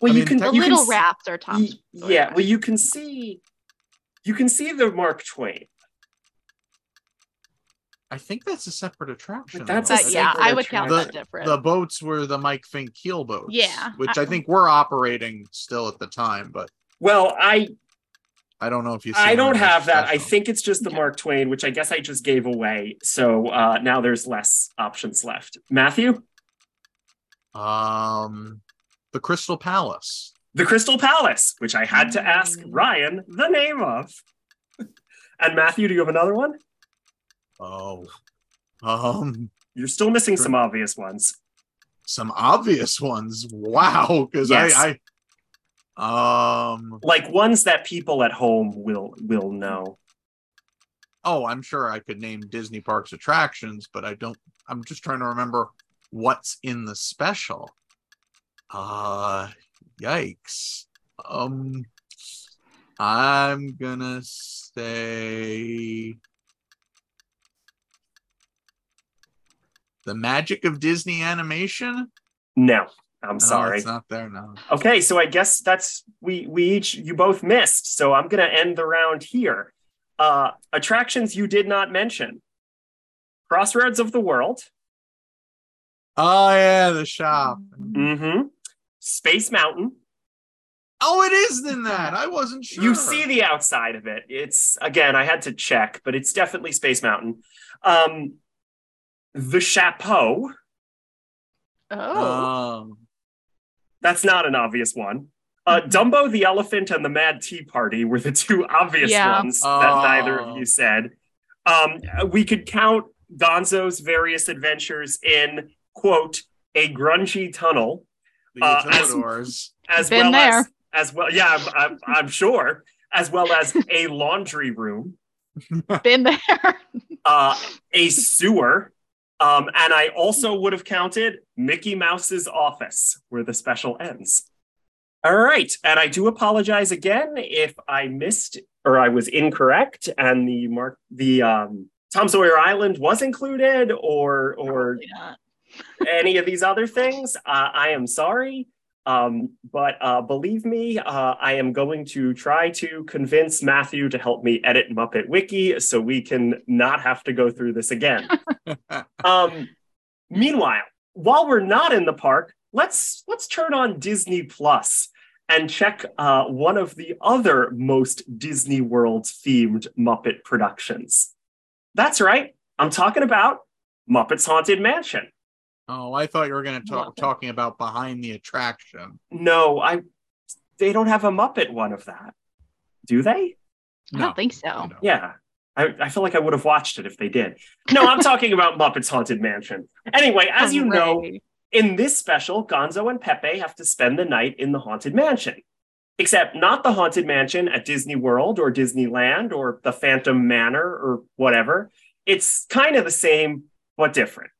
Well, I you mean, can. The you little s- rafts are Tom. y- Sawyer Yeah, well, you can see. You can see the Mark Twain. I think that's a separate attraction. That's a But yeah, separate I would count The- that different. the boats were the Mike Fink keel boats. Yeah. Which I think were operating still at the time, but Well, I I don't know if you. I don't have that. I think it's just the Okay. Mark Twain, which I guess I just gave away. So uh, now there's less options left. Matthew, Um, the Crystal Palace. the Crystal Palace, which I had to ask Mm. Ryan the name of. And Matthew, do you have another one? Oh, um, You're still missing some obvious ones. some obvious ones. Wow, because Yes. I, I, um, Like ones that people at home will will know. oh, I'm sure I could name Disney parks attractions, but I don't. I'm just trying to remember what's in the special. Uh, yikes. Um, I'm gonna say the magic of Disney animation. No, I'm No, sorry. it's not there now. Okay, so I guess that's we we each you both missed. So I'm gonna end the round here. Uh attractions you did not mention. Crossroads of the World. Oh yeah, the shop. Mm-hmm. Space Mountain. Oh, it is in that. I wasn't sure. You see the outside of it. It's again, I had to check, but it's definitely Space Mountain. Um the Chapeau. oh, Um, That's not an obvious one. Uh, Dumbo the Elephant and the Mad Tea Party were the two obvious Yeah. ones that Oh. neither of you said. Um, we could count Gonzo's various adventures in, quote, a grungy tunnel, the Uh, as- as Been well there. as, as well, yeah, I'm, I'm, I'm sure, as well as a laundry room, been there. uh, a sewer, um, and I also would have counted Mickey Mouse's office, where the special ends. All right, and I do apologize again if I missed or I was incorrect, and the mark the um, Tom Sawyer Island was included, or or any of these other things. Uh, I am sorry. Um, but uh, believe me, uh, I am going to try to convince Matthew to help me edit Muppet Wiki so we can not have to go through this again. um, meanwhile, while we're not in the park, let's let's turn on Disney Plus and check uh, one of the other most Disney World themed Muppet productions. That's right, I'm talking about Muppets Haunted Mansion. Oh, I thought you were going to talk it. talking about behind the attraction. No, I. They don't have a Muppet one of that, do they? I don't think so. No. Yeah, I, I feel like I would have watched it if they did. No, I'm talking about Muppets Haunted Mansion. Anyway, as oh, you know, in this special, Gonzo and Pepe have to spend the night in the Haunted Mansion. Except not the Haunted Mansion at Disney World or Disneyland or the Phantom Manor or whatever. It's kind of the same, but different.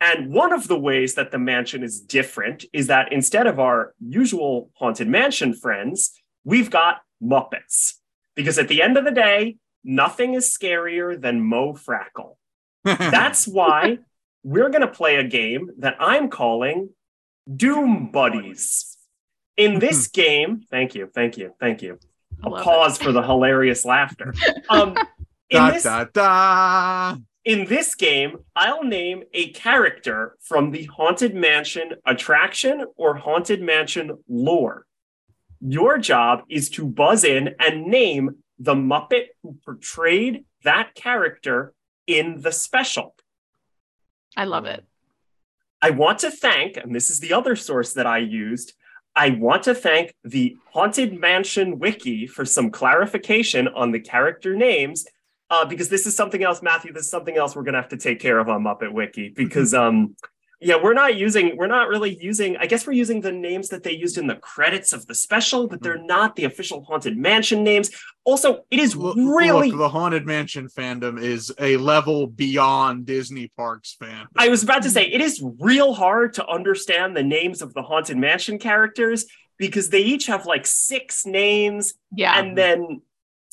And one of the ways that the mansion is different is that instead of our usual Haunted Mansion friends, we've got Muppets. Because at the end of the day, nothing is scarier than Mo Frackle. That's why we're going to play a game that I'm calling Doom Buddies. In this game, thank you, thank you, thank you. A pause it. for the hilarious laughter. Um, in Da, this da, da. in this game, I'll name a character from the Haunted Mansion attraction or Haunted Mansion lore. Your job is to buzz in and name the Muppet who portrayed that character in the special. I love it. I want to thank, and this is the other source that I used, I want to thank the Haunted Mansion Wiki for some clarification on the character names, uh, because this is something else, Matthew. This is something else we're gonna have to take care of on Muppet Wiki because, um, yeah, we're not using, we're not really using. I guess we're using the names that they used in the credits of the special, but they're mm. not the official Haunted Mansion names. Also, it is Look, really look, the Haunted Mansion fandom is a level beyond Disney Parks fan. I was about to say it is real hard to understand the names of the Haunted Mansion characters because they each have like six names Yeah. and then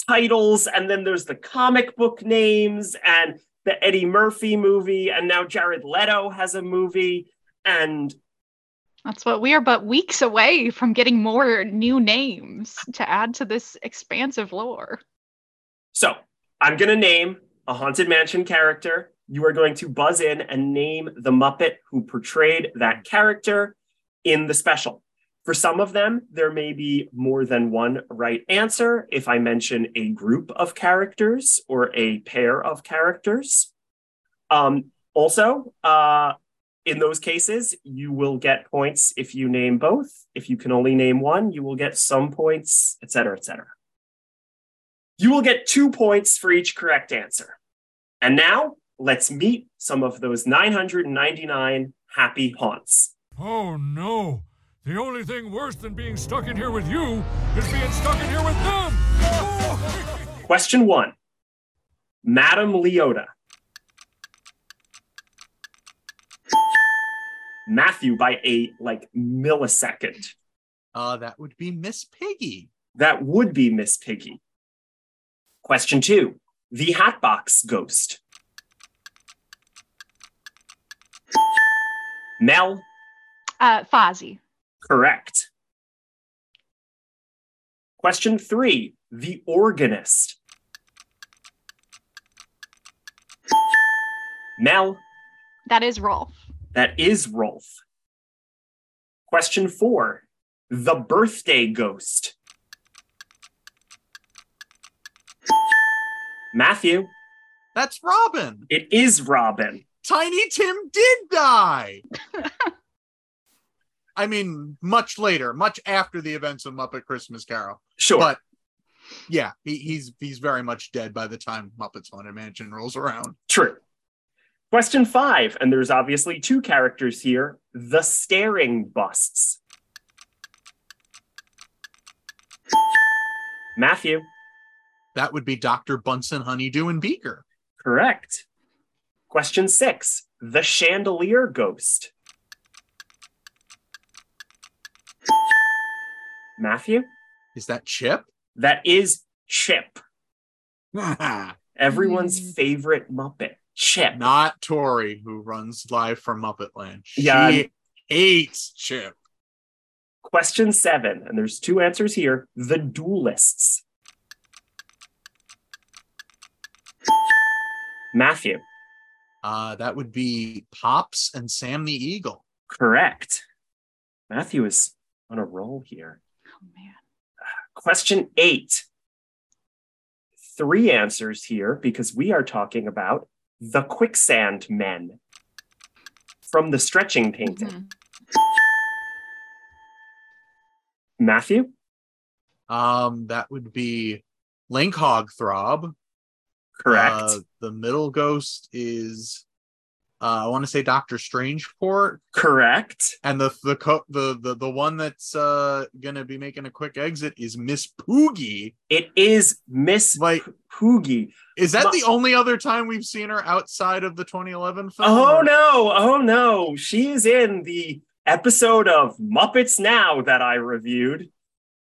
titles, and then there's the comic book names and the Eddie Murphy movie, and now Jared Leto has a movie. And That's what we are but weeks away from getting more new names to add to this expansive lore. so I'm going to name a Haunted Mansion character. You are going to buzz in and name the Muppet who portrayed that character in the special. For some of them, there may be more than one right answer if I mention a group of characters or a pair of characters. Um, also, uh, in those cases, you will get points if you name both. If you can only name one, you will get some points, et cetera, et cetera. You will get two points for each correct answer. And now let's meet some of those 999 happy haunts. Oh no! The only thing worse than being stuck in here with you is being stuck in here with them! Question one Madame Leota. Matthew by a like millisecond. Uh, that would be Miss Piggy. That would be Miss Piggy. Question two The Hatbox Ghost. Mel, Uh, Fozzie. Correct. Question three The Organist. Mel, That is Rolf. that is Rolf. Question four The Birthday Ghost. Matthew, That's Robin. it is Robin. Tiny Tim did die. I mean, much later, much after the events of Muppet Christmas Carol. Sure. But yeah, he, he's he's very much dead by the time Muppets Haunted Mansion rolls around. True. Question five, and there's obviously two characters here the staring busts. Matthew, That would be Dr. Bunsen, Honeydew, and Beaker. correct. Question six, the chandelier ghost. Matthew, Is that Chip? that is Chip, everyone's Mm. favorite Muppet. Chip. Not Tori, who runs live from Muppet Land. She Yeah. hates Chip. Question seven, and there's two answers here the duelists. Matthew, Uh, that would be Pops and Sam the Eagle. correct. Matthew is on a roll here. Oh man. Question eight. Three answers here because we are talking about the quicksand men from the stretching painting. Mhm. Matthew, Um, that would be Link Hogthrob. correct. Uh, the middle ghost is uh, I want to say Doctor Strangepork, correct. and the the co- the the the one that's uh gonna be making a quick exit is Miss Poogie. It is Miss Like, Poogie. is that the only other time we've seen her outside of the 2011 film? Oh no, oh no. She is in the episode of Muppets Now that I reviewed.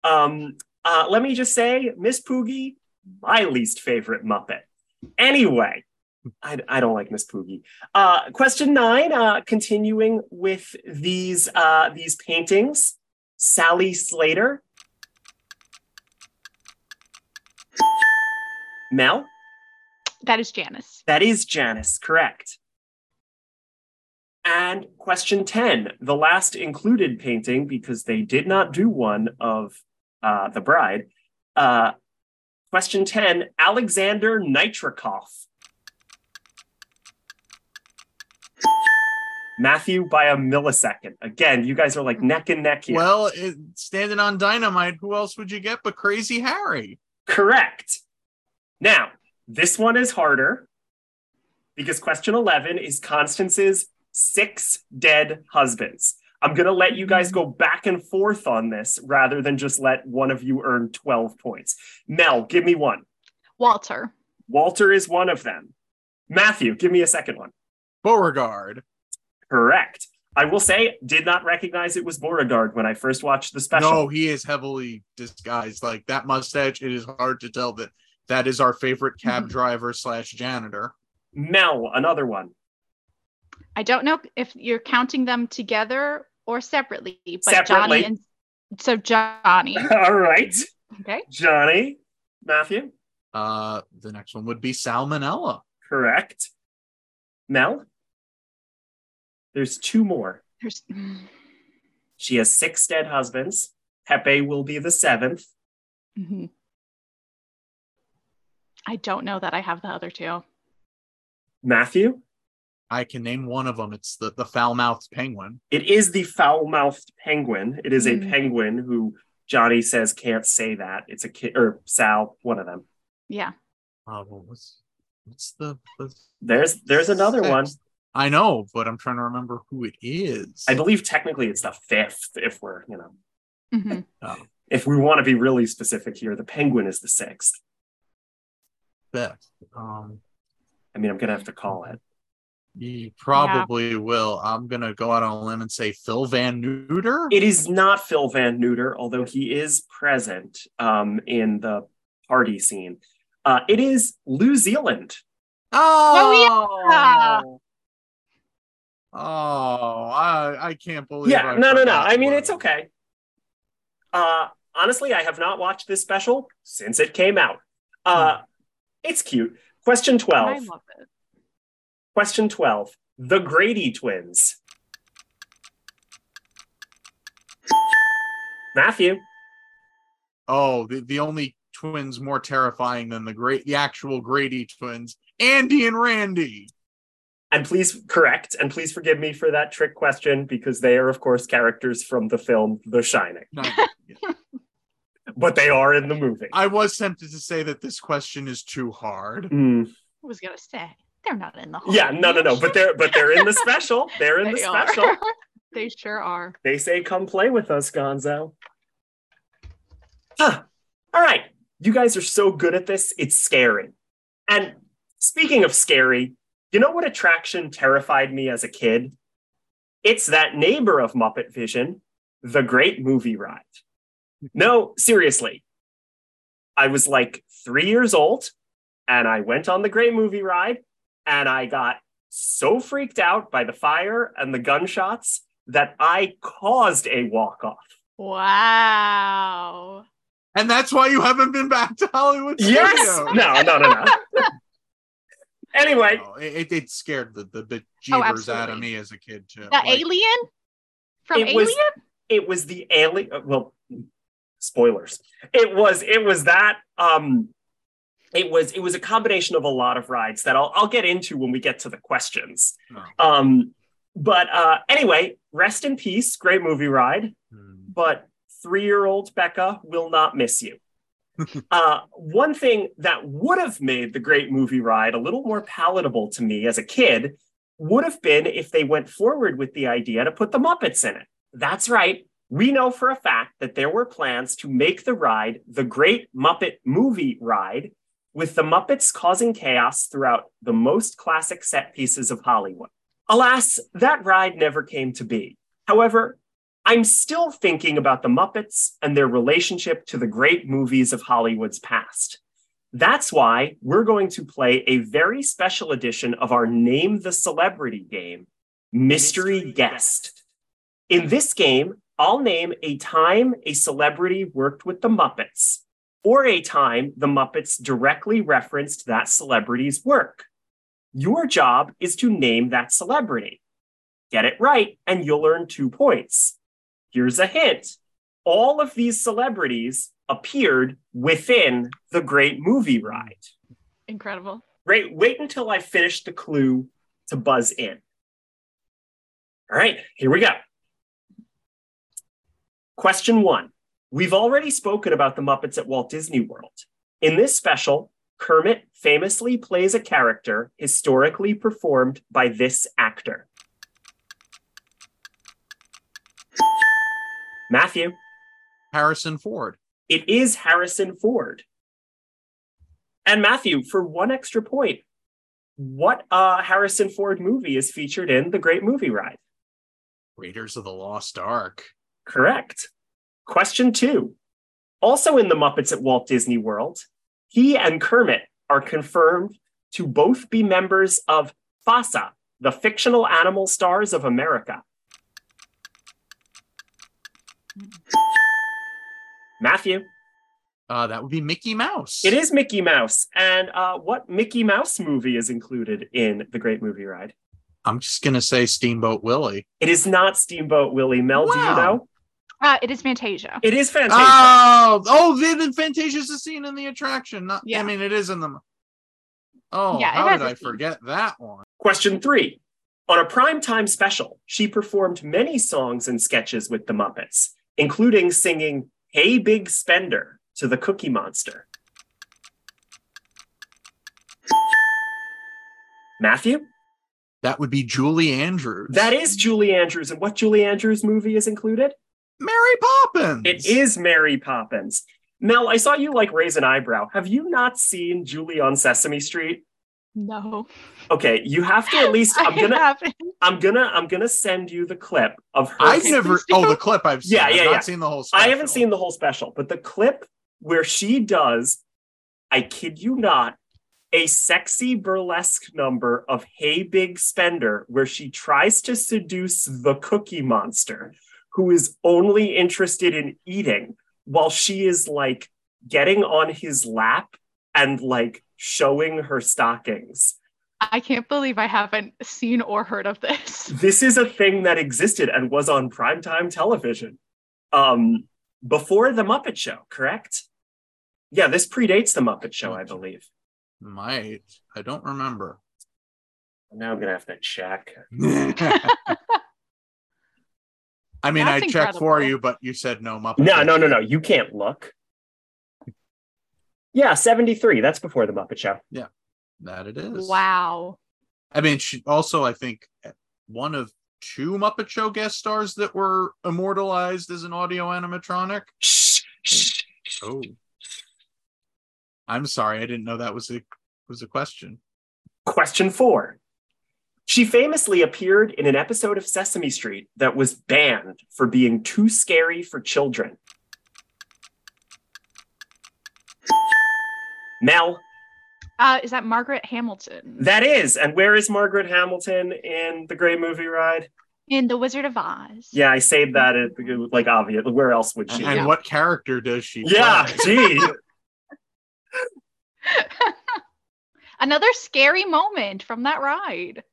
Um, uh, let me just say, Miss Poogie, my least favorite Muppet. Anyway, I, I don't like Miss Poogie. Uh, question nine, uh, continuing with these uh, these paintings. Sally Slater. Mel? That is Janice. That is Janice, correct. And question 10, the last included painting, because they did not do one of uh, the bride. Uh, question 10, Alexander Nitrokoff. Matthew by a millisecond. Again, you guys are like neck and neck here. Well, it, standing on dynamite, who else would you get but Crazy Harry? Correct. Now, this one is harder because question 11 is Constance's six dead husbands. I'm going to let you guys go back and forth on this rather than just let one of you earn 12 points. Mel, give me one. Walter. Walter is one of them. Matthew, give me a second one. Beauregard. Correct. I will say, did not recognize it was Beauregard when I first watched the special. No, he is heavily disguised. Like that mustache, it is hard to tell that that is our favorite cab driver slash janitor. Mel, another one. I don't know if you're counting them together or separately, but Separately. Johnny and so Johnny. All right. Okay. Johnny. Matthew. Uh, the next one would be Sal Minella. Correct. Mel. There's two more. There's She has six dead husbands. Pepe will be the seventh. Mhm. I don't know that I have the other two. Matthew. I can name one of them. It's the the foul mouthed penguin. It is the foul mouthed penguin. It is a Mhm. penguin who Johnny says can't say that. It's a kid or Sal, one of them. Yeah. Uh, what was what's the, the There's there's another one. Sixth? I know, but I'm trying to remember who it is. I believe technically it's the fifth, if we're, you know, Mhm. if we want to be really specific here, the penguin is the sixth. Fifth. Um, I mean, I'm gonna have to call it. you probably will. I'm gonna go out on a limb and say Phil Van Neuter. It is not Phil Van Neuter, although he is present um, in the party scene. Uh, it is Lew Zealand. Oh, yeah. Oh, I I can't believe. yeah, I no, no, no. forgot I mean, it's okay. Uh, honestly, I have not watched this special since it came out. Uh, it's cute. Question I 12. love it. Question 12. The Grady twins. Matthew. Oh, the, the only twins more terrifying than the great the actual Grady twins, Andy and Randy. And please correct and please forgive me for that trick question because they are, of course, characters from the film The Shining, No, yeah. but they are in the movie. I was tempted to say that this question is too hard. Mm, I was gonna say they're not in the whole. yeah, no, no, no. But they're but they're in the special. They're in the They are. special. they sure are. They say, "Come play with us, Gonzo." Huh. All right, you guys are so good at this. It's scary. And speaking of scary, you know what attraction terrified me as a kid? It's that neighbor of Muppet Vision, the Great Movie Ride. No, seriously. I was like three years old, and I went on the Great Movie Ride, and I got so freaked out by the fire and the gunshots that I caused a walk off. Wow. And that's why you haven't been back to Hollywood Yes. Studios. No, no, no, no. anyway, No, it, it- it scared the, the, the Oh, out of me as a kid too. The Like, alien from It was- Alien. it was the alien. Well, spoilers. It was. It was that. Um, it was. It was a combination of a lot of rides that I'll I'll get into when we get to the questions. Oh. Um, but uh, anyway, rest in peace. Great movie ride. hmm. but three-year-old Becca will not miss you. uh, one thing that would have made the Great Movie Ride a little more palatable to me as a kid would have been if they went forward with the idea to put the Muppets in it. That's right. We know for a fact that there were plans to make the ride the Great Muppet Movie Ride, with the Muppets causing chaos throughout the most classic set pieces of Hollywood. Alas, that ride never came to be. However, I'm still thinking about the Muppets and their relationship to the great movies of Hollywood's past. That's why we're going to play a very special edition of our Name the Celebrity game, Mystery Guest. In this game, I'll name a time a celebrity worked with the Muppets. For a time, the Muppets directly referenced that celebrity's work. Your job is to name that celebrity. Get it right, and you'll earn two points. Here's a hint all of these celebrities appeared within the Great Movie Ride. Incredible. Great. wait until I finish the clue to buzz in. All right, here we go. Question one. We've already spoken about the Muppets at Walt Disney World. In this special, Kermit famously plays a character historically performed by this actor. Matthew, Harrison Ford. it is Harrison Ford. And Matthew, for one extra point, what uh, Harrison Ford movie is featured in The Great Movie Ride? Raiders of the Lost Ark. Correct. Question two. Also in The Muppets at Walt Disney World, he and Kermit are confirmed to both be members of FASA, the fictional animal stars of America. Matthew, Uh, that would be Mickey Mouse. it is Mickey Mouse. And uh, what Mickey Mouse movie is included in The Great Movie Ride? I'm just gonna say Steamboat Willie. It is not Steamboat Willie. Mel, do you know? Uh, it is Fantasia. It is Fantasia. Oh, oh, then then Fantasia's a scene in the attraction. Not, Yeah. I mean, it is in the. Oh, Yeah, how did I forget that one? Question three. On a primetime special, she performed many songs and sketches with the Muppets, including singing Hey Big Spender to the Cookie Monster. Matthew? That would be Julie Andrews. That is Julie Andrews. And what Julie Andrews movie is included? Mary Poppins. It is Mary Poppins. Mel, I saw you like raise an eyebrow. Have you not seen Julie on Sesame Street? No. Okay, you have to at least. I'm gonna. haven't. I'm gonna. I'm gonna send you the clip of her. I've never. Oh, the clip I've seen. Yeah, yeah, I've yeah, not seen the whole. Special. I haven't seen the whole special, but the clip where she does, I kid you not, a sexy burlesque number of Hey Big Spender, where she tries to seduce the Cookie Monster, who is only interested in eating, while she is like getting on his lap and like showing her stockings. I can't believe I haven't seen or heard of this. This is a thing that existed and was on primetime television um, before The Muppet Show, correct? Yeah, this predates The Muppet Show, I believe. Might. I don't remember. Now I'm going to have to check. I mean, That's I checked for you, but you said no Muppet. No, Show. no, no, no. You can't look. Yeah, 73. That's before The Muppet Show. That it is. Wow. I mean, she also, I think, eh, one of two Muppet Show guest stars that were immortalized as an audio animatronic. Shh, shh. Oh, I'm sorry, I didn't know that was a was a question. Question four. She famously appeared in an episode of Sesame Street that was banned for being too scary for children. Mel, Uh, is that Margaret Hamilton that is. And where is Margaret Hamilton in the Great Movie Ride? in The Wizard of Oz? Yeah, I saved that. It, it like obvious. Where else would And, she? and Yeah. what character does she? yeah, play? gee. Another scary moment from that ride.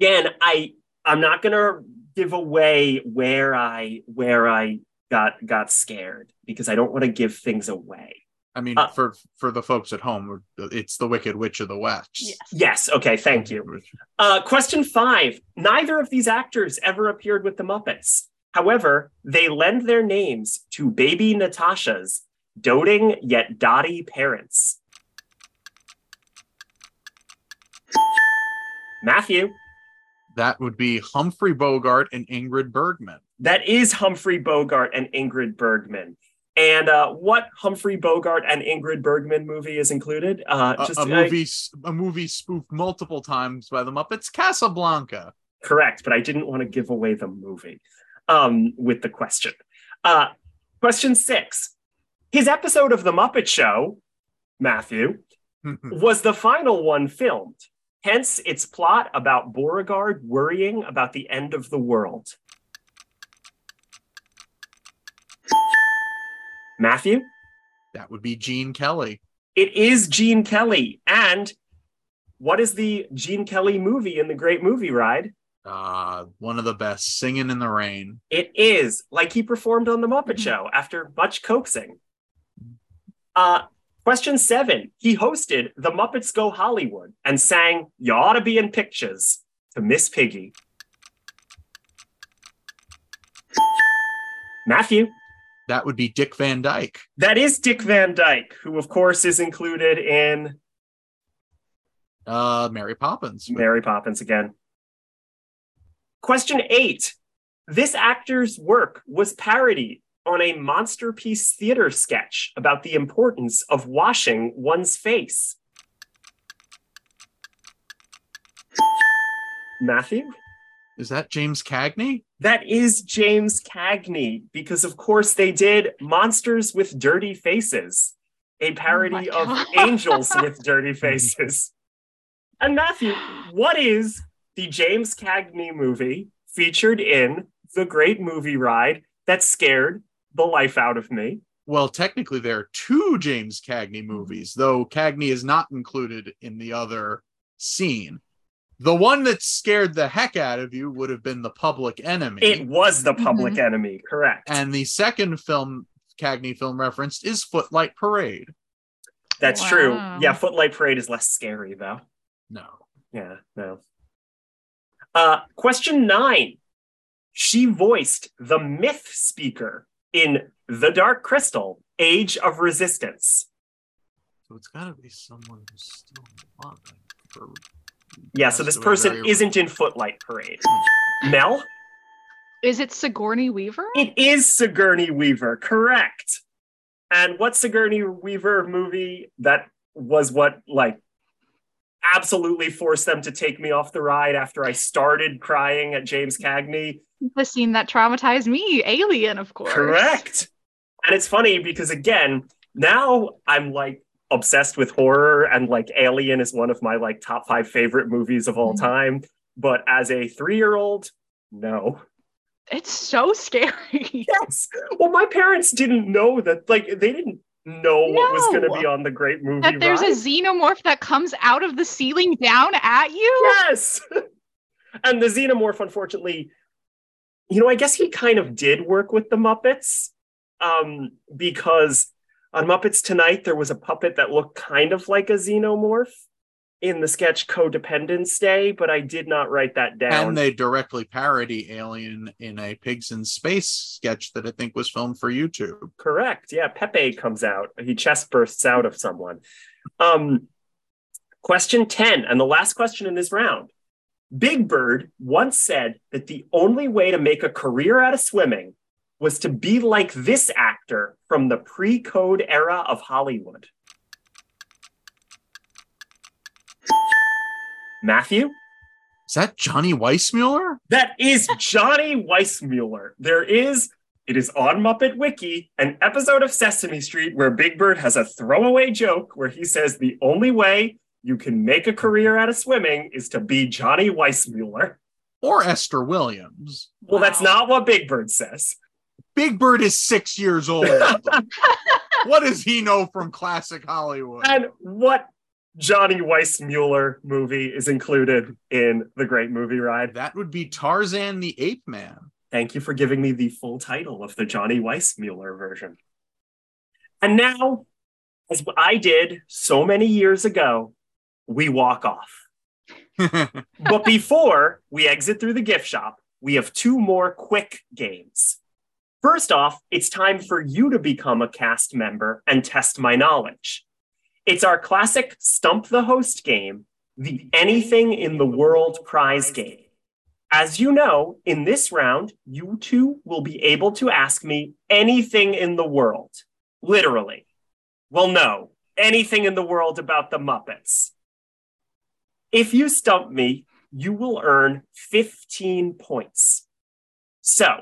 Again, I I'm not gonna give away where I where I got got scared because I don't want to give things away. I mean, Uh, for for the folks at home, it's the Wicked Witch of the West. Yes. Yes. Okay. Thank you. Uh, question five. Neither of these actors ever appeared with the Muppets. However, they lend their names to baby Natasha's doting yet dotty parents. Matthew, That would be Humphrey Bogart and Ingrid Bergman. that is Humphrey Bogart and Ingrid Bergman. And uh, what Humphrey Bogart and Ingrid Bergman movie is included? Uh, A, just a uh, movie, s- a movie spoofed multiple times by the Muppets, Casablanca. Correct, but I didn't want to give away the movie um, with the question. Uh, question six. His episode of The Muppet Show, Matthew, was the final one filmed. Hence its plot about Beauregard worrying about the end of the world. Matthew, That would be Gene Kelly. It is Gene Kelly. And what is the Gene Kelly movie in the Great Movie Ride? Uh, one of the best, Singing in the Rain. It is like he performed on The Muppet Show after much coaxing. Uh, question seven He hosted The Muppets Go Hollywood and sang You Ought to Be in Pictures to Miss Piggy. Matthew. That would be Dick Van Dyke. That is Dick Van Dyke, who, of course, is included in Uh, Mary Poppins. Mary Poppins again. Question eight. This actor's work was parodied on a Monsterpiece Theater sketch about the importance of washing one's face. Matthew? Is that James Cagney? That is James Cagney, because of course they did Monsters with Dirty Faces, a parody oh of Angels with Dirty Faces. And Matthew, what is the James Cagney movie featured in The Great Movie Ride that scared the life out of me? Well, technically, there are two James Cagney movies, though Cagney is not included in the other scene. The one that scared the heck out of you would have been The Public Enemy. It was The Public Enemy, correct. and the second film Cagney film referenced is Footlight Parade. That's true. Yeah, Footlight Parade is less scary, though. No. Yeah, no. Uh, question nine. She voiced the myth speaker in The Dark Crystal, Age of Resistance. So it's got to be someone who's still alive. or Yeah, so this person very- isn't in Footlight Parade. Mel? Is it Sigourney Weaver? It is Sigourney Weaver, correct. And what Sigourney Weaver movie that was what, like, absolutely forced them to take me off the ride after I started crying at James Cagney? the scene that traumatized me, Alien, of course. Correct. And it's funny because again, now I'm like obsessed with horror and like Alien is one of my like top 5 favorite movies of all Mhm. time, but as a 3-year-old, no. It's so scary. Yes. Well, my parents didn't know that like they didn't know what was going to be on the great movie that there's a xenomorph that comes out of the ceiling down at you. Yes. and the xenomorph, unfortunately, you know, I guess he kind of did work with the Muppets um, because on Muppets Tonight, there was a puppet that looked kind of like a xenomorph in the sketch Codependence Day, but I did not write that down. And they directly parody Alien in a Pigs in Space sketch that I think was filmed for YouTube. Correct. Yeah, Pepe comes out. He chest bursts out of someone. Um, question 10, and the last question in this round. Big Bird once said that the only way to make a career out of swimming was to be like this actor from the pre code era of Hollywood. Matthew? Is that Johnny Weissmuller? That is Johnny Weissmuller. There is, it is on Muppet Wiki, an episode of Sesame Street where Big Bird has a throwaway joke where he says the only way you can make a career out of swimming is to be Johnny Weissmuller. Or Esther Williams? Well, that's not what Big Bird says. Big Bird is six years old. what does he know from classic Hollywood? And what Johnny Weissmuller movie is included in the Great Movie Ride? That would be Tarzan the Ape Man. Thank you for giving me the full title of the Johnny Weissmuller version. And now, as I did so many years ago, we walk off. but before we exit through the gift shop, we have two more quick games. First off, it's time for you to become a cast member and test my knowledge. It's our classic Stump the Host game, the Anything in the World prize game. As you know, in this round, you two will be able to ask me anything in the world. Literally. Well, no, anything in the world about the Muppets. If you stump me, you will earn 15 points. So,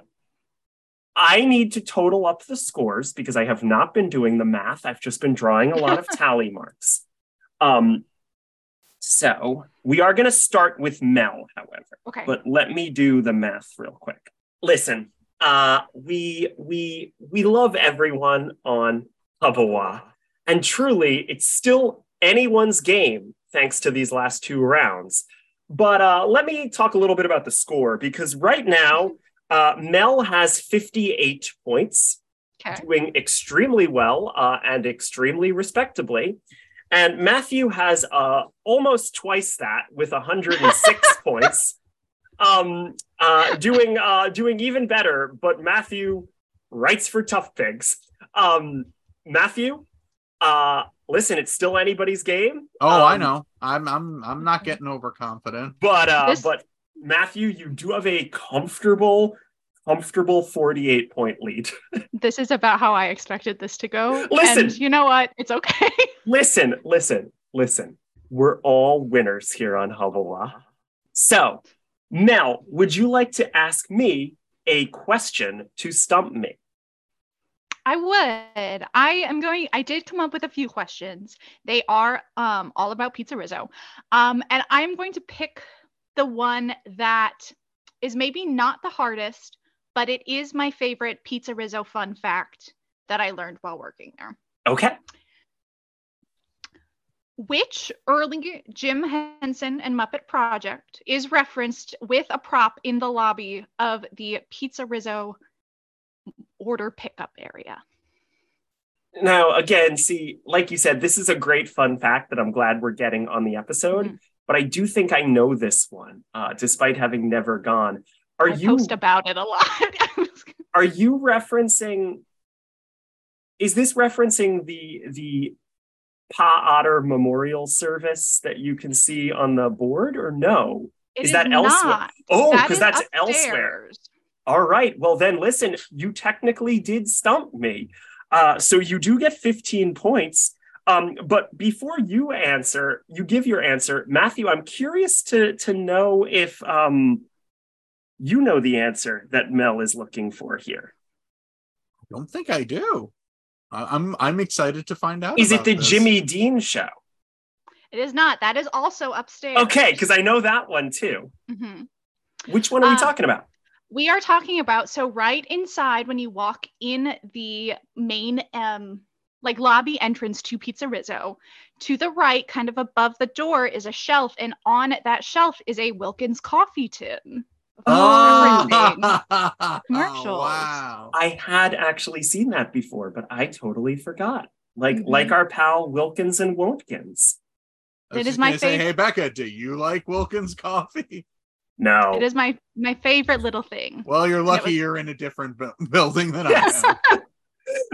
I need to total up the scores because I have not been doing the math. I've just been drawing a lot of tally marks. Um, so we are going to start with Mel, however. Okay. But let me do the math real quick. Listen, uh, we we we love everyone on Hubba-Wha. And truly, it's still anyone's game thanks to these last two rounds. But uh, let me talk a little bit about the score because right now, uh, Mel has 58 points, Okay. doing extremely well uh, and extremely respectably. And Matthew has uh, almost twice that with 106 points, um, uh, doing uh, doing even better. But Matthew writes for ToughPigs. Um, Matthew, uh, listen, it's still anybody's game. Oh, I Um, know. I'm I'm I'm not getting overconfident. But uh, This- but Matthew, you do have a comfortable, comfortable 48 point lead. This is about how I expected this to go. Listen. And you know what? It's okay. listen, listen, listen. We're all winners here on Hubba-Wha. So, Mel, would you like to ask me a question to stump me? I would. I am going. I did come up with a few questions. They are um, all about PizzeRizzo, um, and I'm going to pick the one that is maybe not the hardest, but it is my favorite PizzeRizzo fun fact that I learned while working there. Okay. Which early Jim Henson and Muppet project is referenced with a prop in the lobby of the PizzeRizzo order pickup area? Now, again, see, like you said, this is a great fun fact that I'm glad we're getting on the episode. Mhm. But I do think I know this one, uh, despite having never gone. Are I you post about it a lot. are you referencing? Is this referencing the the Pa Otter Memorial Service that you can see on the board, or no? It Is that elsewhere? Oh, because is that's elsewhere. All right. Well, then listen, you technically did stump me. Uh, so you do get 15 points. Um, but before you answer, you give your answer, Matthew. I'm curious to to know if um, you know the answer that Mel is looking for here. I don't think I do. I- I'm I'm excited to find out. Is it the this. Jimmy Dean show? It is not. That is also upstairs. Okay, because I know that one too. Mhm. Which one are we Um, talking about? We are talking about so right inside when you walk in the main um like lobby entrance to PizzeRizzo, to the right, kind of above the door, is a shelf, and on that shelf is a Wilkins coffee tin. Oh, Referencing commercials. Oh, wow. I had actually seen that before, but I totally forgot. Like Mhm. like our pal Wilkins and Wontkins. I was It just is my gonna say, Hey Becca, do you like Wilkins coffee? No. It is my my favorite little thing. Well, you're lucky was- you're in a different bu- building than Yes. I am.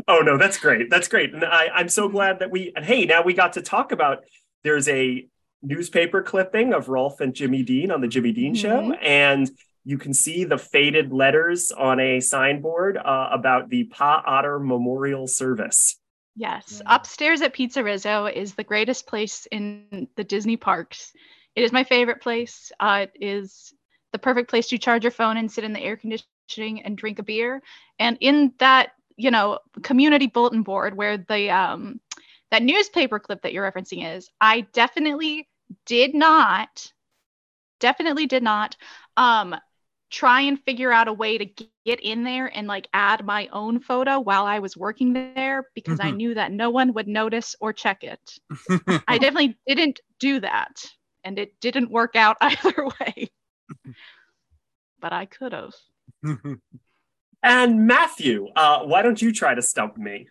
Oh no, that's great. That's great. And I, I'm so glad that we and hey, now we got to talk about there's a newspaper clipping of Rolf and Jimmy Dean on the Jimmy Dean show, Mhm. and you can see the faded letters on a signboard uh, about the Pa Otter Memorial Service. Yes, Yeah. upstairs at PizzeRizzo is the greatest place in the Disney parks. It is my favorite place. Uh, it is the perfect place to charge your phone and sit in the air conditioning and drink a beer. And in that, you know, community bulletin board where the um, that newspaper clip that you're referencing is, I definitely did not, definitely did not um, try and figure out a way to get in there and like add my own photo while I was working there because I Mhm. knew that no one would notice or check it. I definitely didn't do that and it didn't work out either way. but I could have. And Matthew, uh, why don't you try to stump me?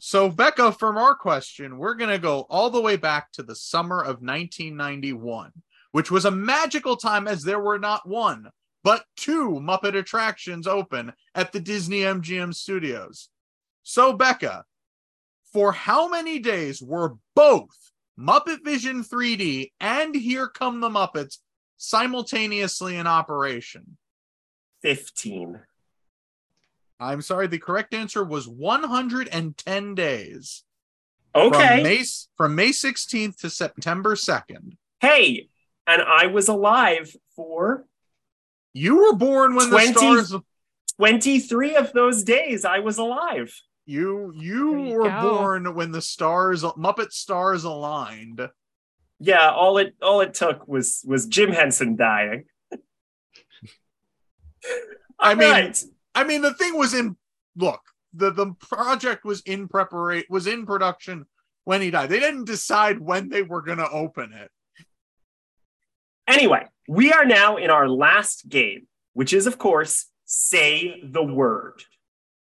so, Becca, from our question, we're going to go all the way back to the summer of 1991, which was a magical time as there were not one, but two Muppet attractions open at the Disney MGM studios. So, Becca, for how many days were both Muppet Vision 3D and Here Come the Muppets simultaneously in operation? 15. I'm sorry, the correct answer was 110 days. Okay. From May, from May 16th to September 2nd. hey, and I was alive for You were born when 20 the stars 23 of those days. I was alive. you you you were go. born when the stars Muppet stars aligned. Yeah, all it all it took was was Jim Henson dying. I mean, Right. I mean the thing was in look, the the project was in preparation was in production when he died. They didn't decide when they were going to open it. Anyway, we are now in our last game, which is, of course, say the word.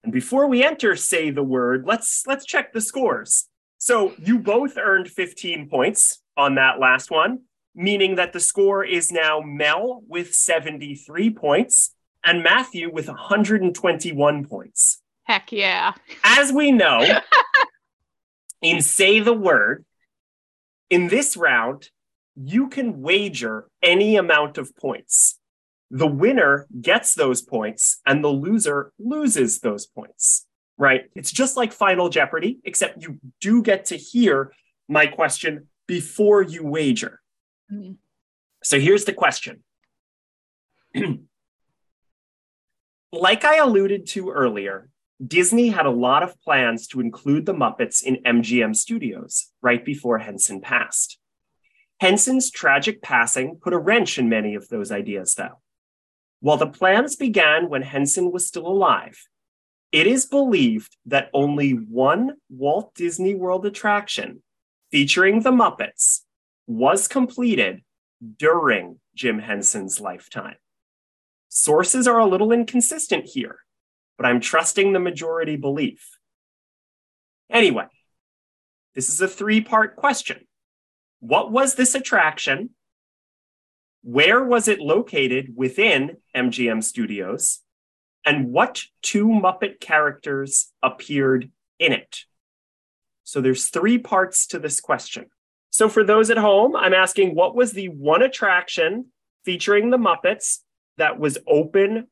And before we enter say the word, let's let's check the scores. So you both earned 15 points on that last one, meaning that the score is now Mel with 73 points and Matthew with 121 points. Heck yeah. As we know, in Say the Word, in this round, you can wager any amount of points. The winner gets those points and the loser loses those points, right? It's just like Final Jeopardy, except you do get to hear my question before you wager. Mhm. So here's the question. like I alluded to earlier, Disney had a lot of plans to include the Muppets in MGM Studios right before Henson passed. Henson's tragic passing put a wrench in many of those ideas, though. While the plans began when Henson was still alive, it is believed that only one Walt Disney World attraction featuring the Muppets was completed during Jim Henson's lifetime. Sources are a little inconsistent here, but I'm trusting the majority belief. Anyway, this is a three part question. What was this attraction? Where was it located within MGM Studios? And what two Muppet characters appeared in it? So there's three parts to this question. So for those at home, I'm asking what was the one attraction featuring the Muppets that was open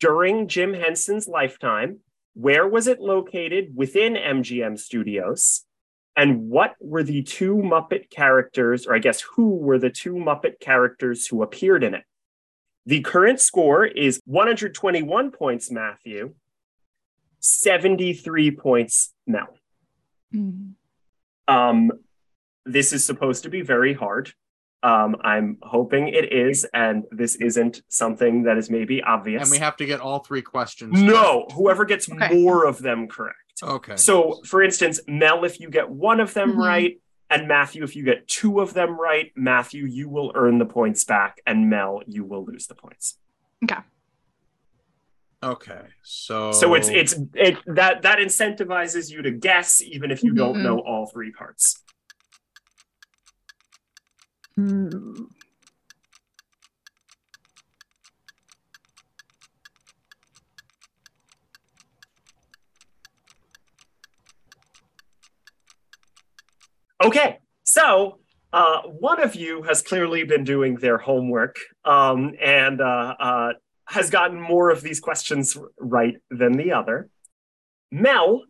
during Jim Henson's lifetime? Where was it located within MGM Studios? And what were the two Muppet characters, or I guess who were the two Muppet characters who appeared in it? The current score is 121 points, Matthew, 73 points, Mel. Mhm. Um, this is supposed to be very hard. Um, I'm hoping it is, and this isn't something that is maybe obvious. And we have to get all three questions. no, whoever gets Okay. more of them correct. Okay. So, for instance, Mel, if you get one of them Mhm. right, and Matthew, if you get two of them right, Matthew, you will earn the points back, and Mel, you will lose the points. Okay. Okay. So So it's it's it that that incentivizes you to guess, even if you don't Mhm. know all three parts. Hmm. Okay, so uh, one of you has clearly been doing their homework um, and uh, uh, has gotten more of these questions right than the other. Mel,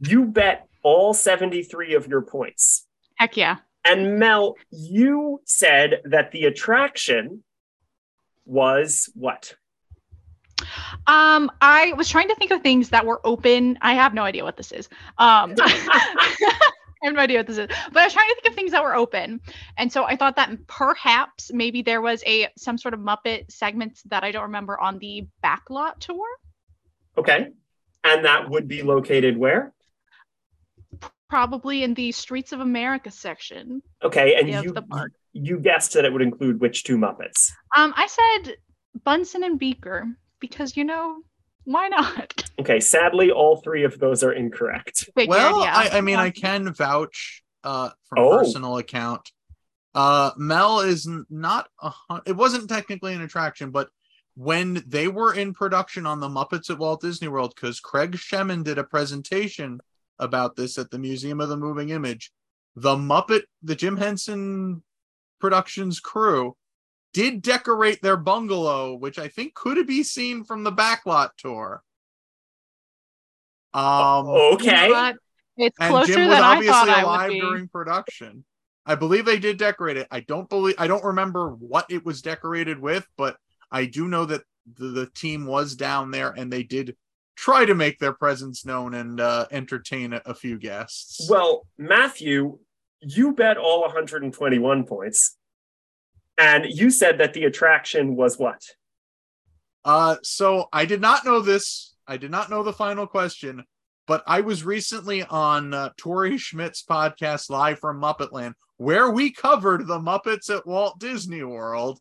you bet all 73 of your points. Heck yeah. And Mel, you said that the attraction was what? Um, I was trying to think of things that were open. I have no idea what this is. Um, I have no idea what this is, but I was trying to think of things that were open, and so I thought that perhaps maybe there was a some sort of Muppet segments that I don't remember on the backlot tour. Okay. And that would be located where? Probably in the Streets of America section. Okay, and you the park. you guessed that it would include which two Muppets? Um, I said Bunsen and Beaker because you know why not? Okay, sadly, all three of those are incorrect. Figured, well, yeah. I, I mean, I can vouch uh, from Oh. personal account. Uh, Mel is n- not a. It wasn't technically an attraction, but when they were in production on the Muppets at Walt Disney World, because Craig Shemin did a presentation about this at the Museum of the Moving Image, the Muppet, the Jim Henson Productions crew did decorate their bungalow, which I think could be seen from the backlot tour. Um, You know okay. It's and closer Jim was than I obviously thought I alive would be. during production. I believe they did decorate it. I don't believe I don't remember what it was decorated with, but I do know that the, the team was down there and they did try to make their presence known and uh, entertain a, a few guests. Well, Matthew, you bet all 121 points. And you said that the attraction was what? Uh, so I did not know this I did not know the final question, but I was recently on uh, Tori Schmidt's podcast live from Muppetland, where we covered the Muppets at Walt Disney World.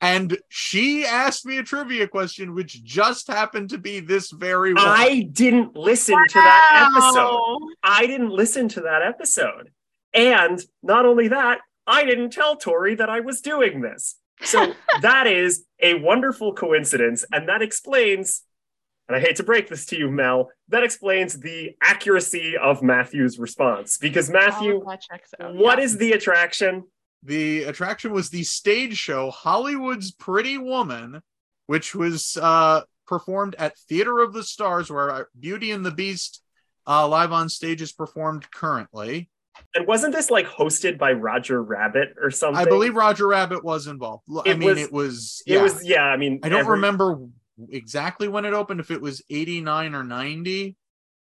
And she asked me a trivia question, which just happened to be this very one. I didn't listen to that episode. I didn't listen to that episode. And not only that, I didn't tell Tori that I was doing this. So that is a wonderful coincidence. And that explains, and I hate to break this to you, Mel, that explains the accuracy of Matthew's response. Because Matthew, All of that checks out, what yeah. is the attraction? The attraction was the stage show Hollywood's Pretty Woman, which was uh, performed at Theater of the Stars, where uh, Beauty and the Beast uh, live on stage is performed currently. And wasn't this like hosted by Roger Rabbit or something? I believe Roger Rabbit was involved. L- I It mean, was- it was. It was, yeah, I mean, I don't every- remember exactly when it opened, if it was 89 or 90.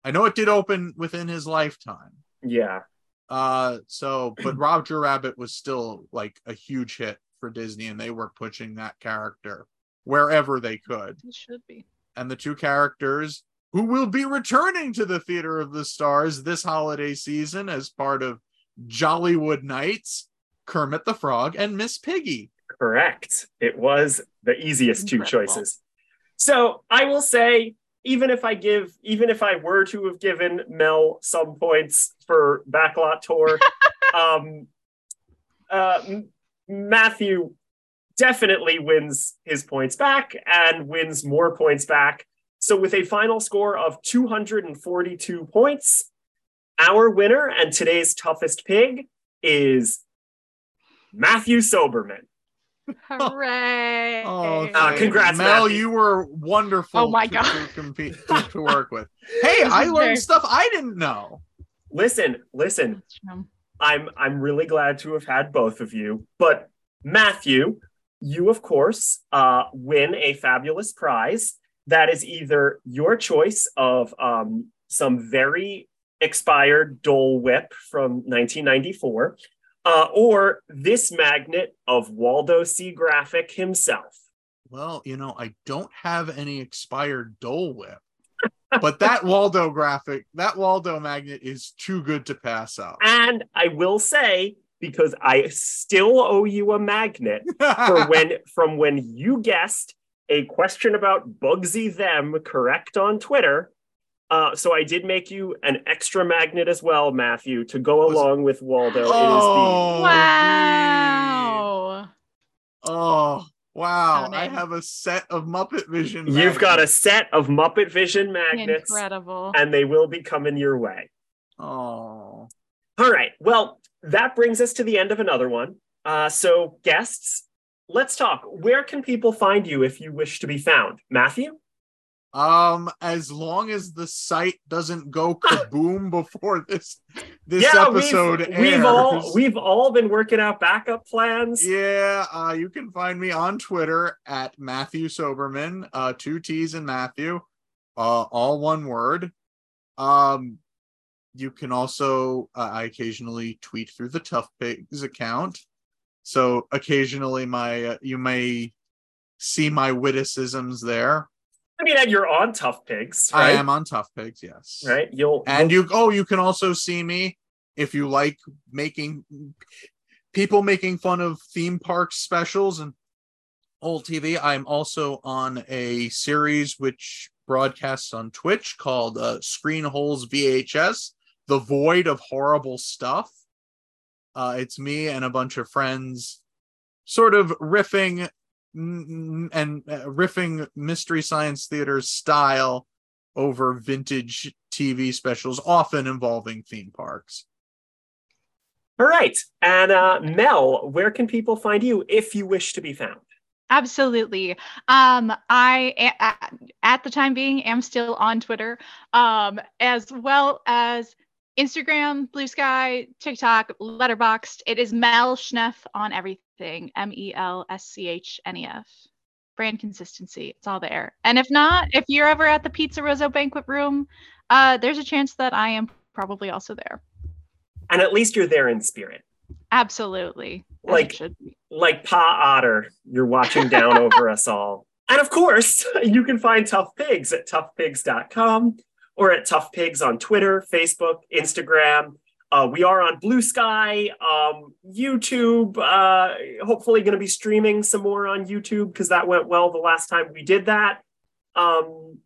I know it did open within his lifetime. Yeah. Uh, so, but Roger Rabbit was still like a huge hit for Disney, and they were pushing that character wherever they could. It should be. And the two characters who will be returning to the Theater of the Stars this holiday season as part of Jollywood Nights Kermit the Frog and Miss Piggy. Correct. It was the easiest two Incredible. choices. So I will say, even if I give, even if I were to have given Mel some points for backlot tour, um, uh, M- Matthew definitely wins his points back and wins more points back. So with a final score of 242 points, our winner and today's toughest pig is Matthew Soberman. Hooray! Oh, Uh, congrats, Mel! Matthew. You were wonderful. Oh my to, God. to compete to, to work with. Hey, I learned very- stuff I didn't know. Listen, listen. I'm I'm really glad to have had both of you. But Matthew, you of course uh, win a fabulous prize that is either your choice of um, some very expired Dole Whip from 1994, uh, or this magnet of Waldo C. Graphic himself. Well, you know, I don't have any expired Dole Whip, but that Waldo graphic, that Waldo magnet is too good to pass up. And I will say, because I still owe you a magnet for when from when you guessed a question about Bugsy Them correct on Twitter. Uh, so I did make you an extra magnet as well, Matthew, to go along with Waldo. Oh, wow. Oh, wow. I have a set of Muppet Vision. it is the, you've got a set of Muppet Vision magnets, Incredible. and they will be coming your way. Oh. All right. Well, that brings us to the end of another one. Uh, so, guests, let's talk. Where can people find you if you wish to be found? Matthew? Um, as long as the site doesn't go kaboom before this this yeah, episode we've, airs. we've all we've all been working out backup plans. Yeah, uh, you can find me on Twitter at Matthew Soberman, uh, two T's in Matthew, uh, all one word. Um, you can also, uh, I occasionally tweet through the Tough Pigs account. So occasionally, my uh, you may see my witticisms there. I mean, and you're on ToughPigs, I am on ToughPigs, yes. Right? You'll And you'll- you oh, you can also see me if you like making people making fun of theme park specials and old TV. I'm also on a series which broadcasts on Twitch called uh, Screen Holes VHS, The Void of Horrible Stuff. Uh, it's me and a bunch of friends sort of riffing and uh, riffing Mystery Science Theater style over vintage TV specials, often involving theme parks. all right. And uh, Mel, where can people find you if you wish to be found? Absolutely. Um, I a- at, at the time being am still on Twitter, um, as well as Instagram, Blue Sky, TikTok, Letterboxd. It is Mel Schnef on everything. M E L S C H N E F. Brand consistency. It's all there. And if not, if you're ever at the PizzeRizzo banquet room, uh, there's a chance that I am probably also there. And at least you're there in spirit. Absolutely. Like- should be. Like Pa Otter, you're watching down over us all. And of course, you can find ToughPigs at toughpigs.com or at ToughPigs on Twitter, Facebook, Instagram. Uh, we are on Blue Sky, um, YouTube. Uh, hopefully, going to be streaming some more on YouTube because that went well the last time we did that. Um,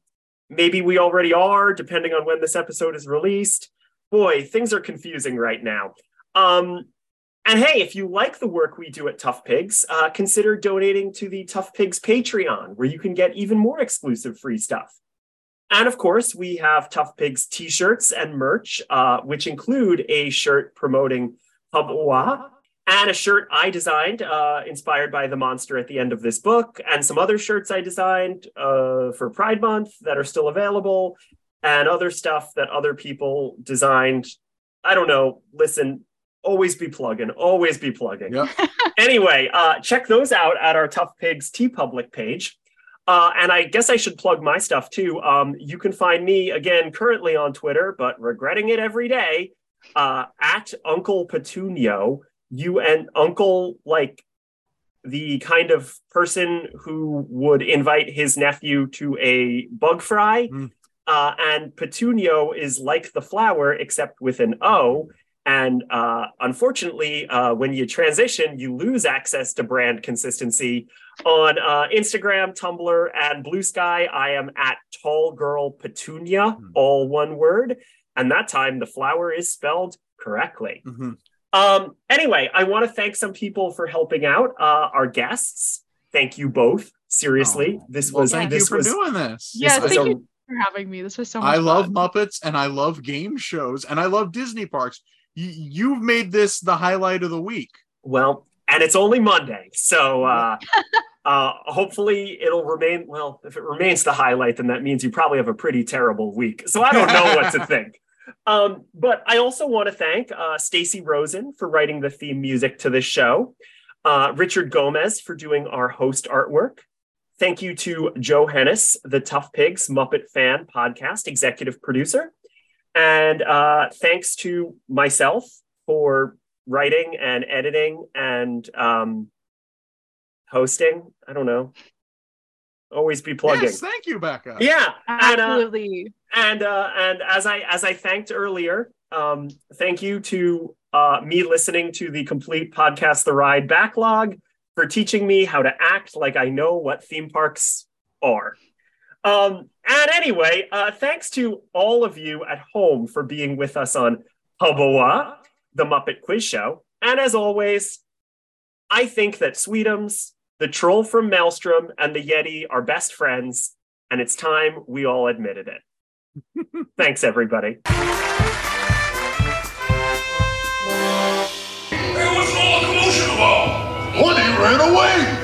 maybe we already are, depending on when this episode is released. Boy, things are confusing right now. Um, and hey, if you like the work we do at ToughPigs, uh, consider donating to the ToughPigs Patreon, where you can get even more exclusive free stuff. And of course, we have ToughPigs t shirts and merch, uh, which include a shirt promoting Hubba-Wha and a shirt I designed, uh, inspired by the monster at the end of this book, and some other shirts I designed uh, for Pride Month that are still available, and other stuff that other people designed. I don't know. Listen, always be plugging, always be plugging. Yep. anyway, uh, check those out at our ToughPigs T Public page. Uh, and I guess I should plug my stuff too. Um, you can find me again currently on Twitter, but regretting it every day uh, at Uncle Petunio. You and Uncle, like the kind of person who would invite his nephew to a bug fry. Mm. Uh, and Petunio is like the flower, except with an O. And uh, unfortunately, uh, when you transition, you lose access to brand consistency. On uh, Instagram, Tumblr, and Blue Sky, I am at Tall Girl Petunia, Hmm. all one word. And that time, the flower is spelled correctly. Mhm. Um, anyway, I want to thank some people for helping out. Uh, our guests, thank you both. Seriously, Oh, this Well, was thank this you for was doing this. Yeah, was thank a- you for having me. This was so much I love fun. Muppets and I love game shows and I love Disney parks. Y- you've made this the highlight of the week. Well, and it's only Monday, so uh, uh, hopefully it'll remain. Well, if it remains the highlight, then that means you probably have a pretty terrible week. So I don't know what to think. Um, but I also want to thank uh, Stacy Rosen for writing the theme music to this show, uh, Richard Gomez for doing our host artwork. Thank you to Joe Hennes, the ToughPigs Muppet Fan Podcast executive producer. And uh, thanks to myself for writing and editing and um, hosting. I don't know. Always be plugging. Yes, thank you, Becca. Yeah, and uh, Absolutely. and uh, and as I as I thanked earlier, um, thank you to uh, me listening to the complete podcast, The Ride backlog, for teaching me how to act like I know what theme parks are. Um, and anyway, uh, thanks to all of you at home for being with us on Hubba-Wha, the Muppet Quiz Show. And as always, I think that Sweetums, the troll from Maelstrom, and the Yeti are best friends, and it's time we all admitted it. Thanks, everybody. Hey, what's all the commotion about? Woody ran away.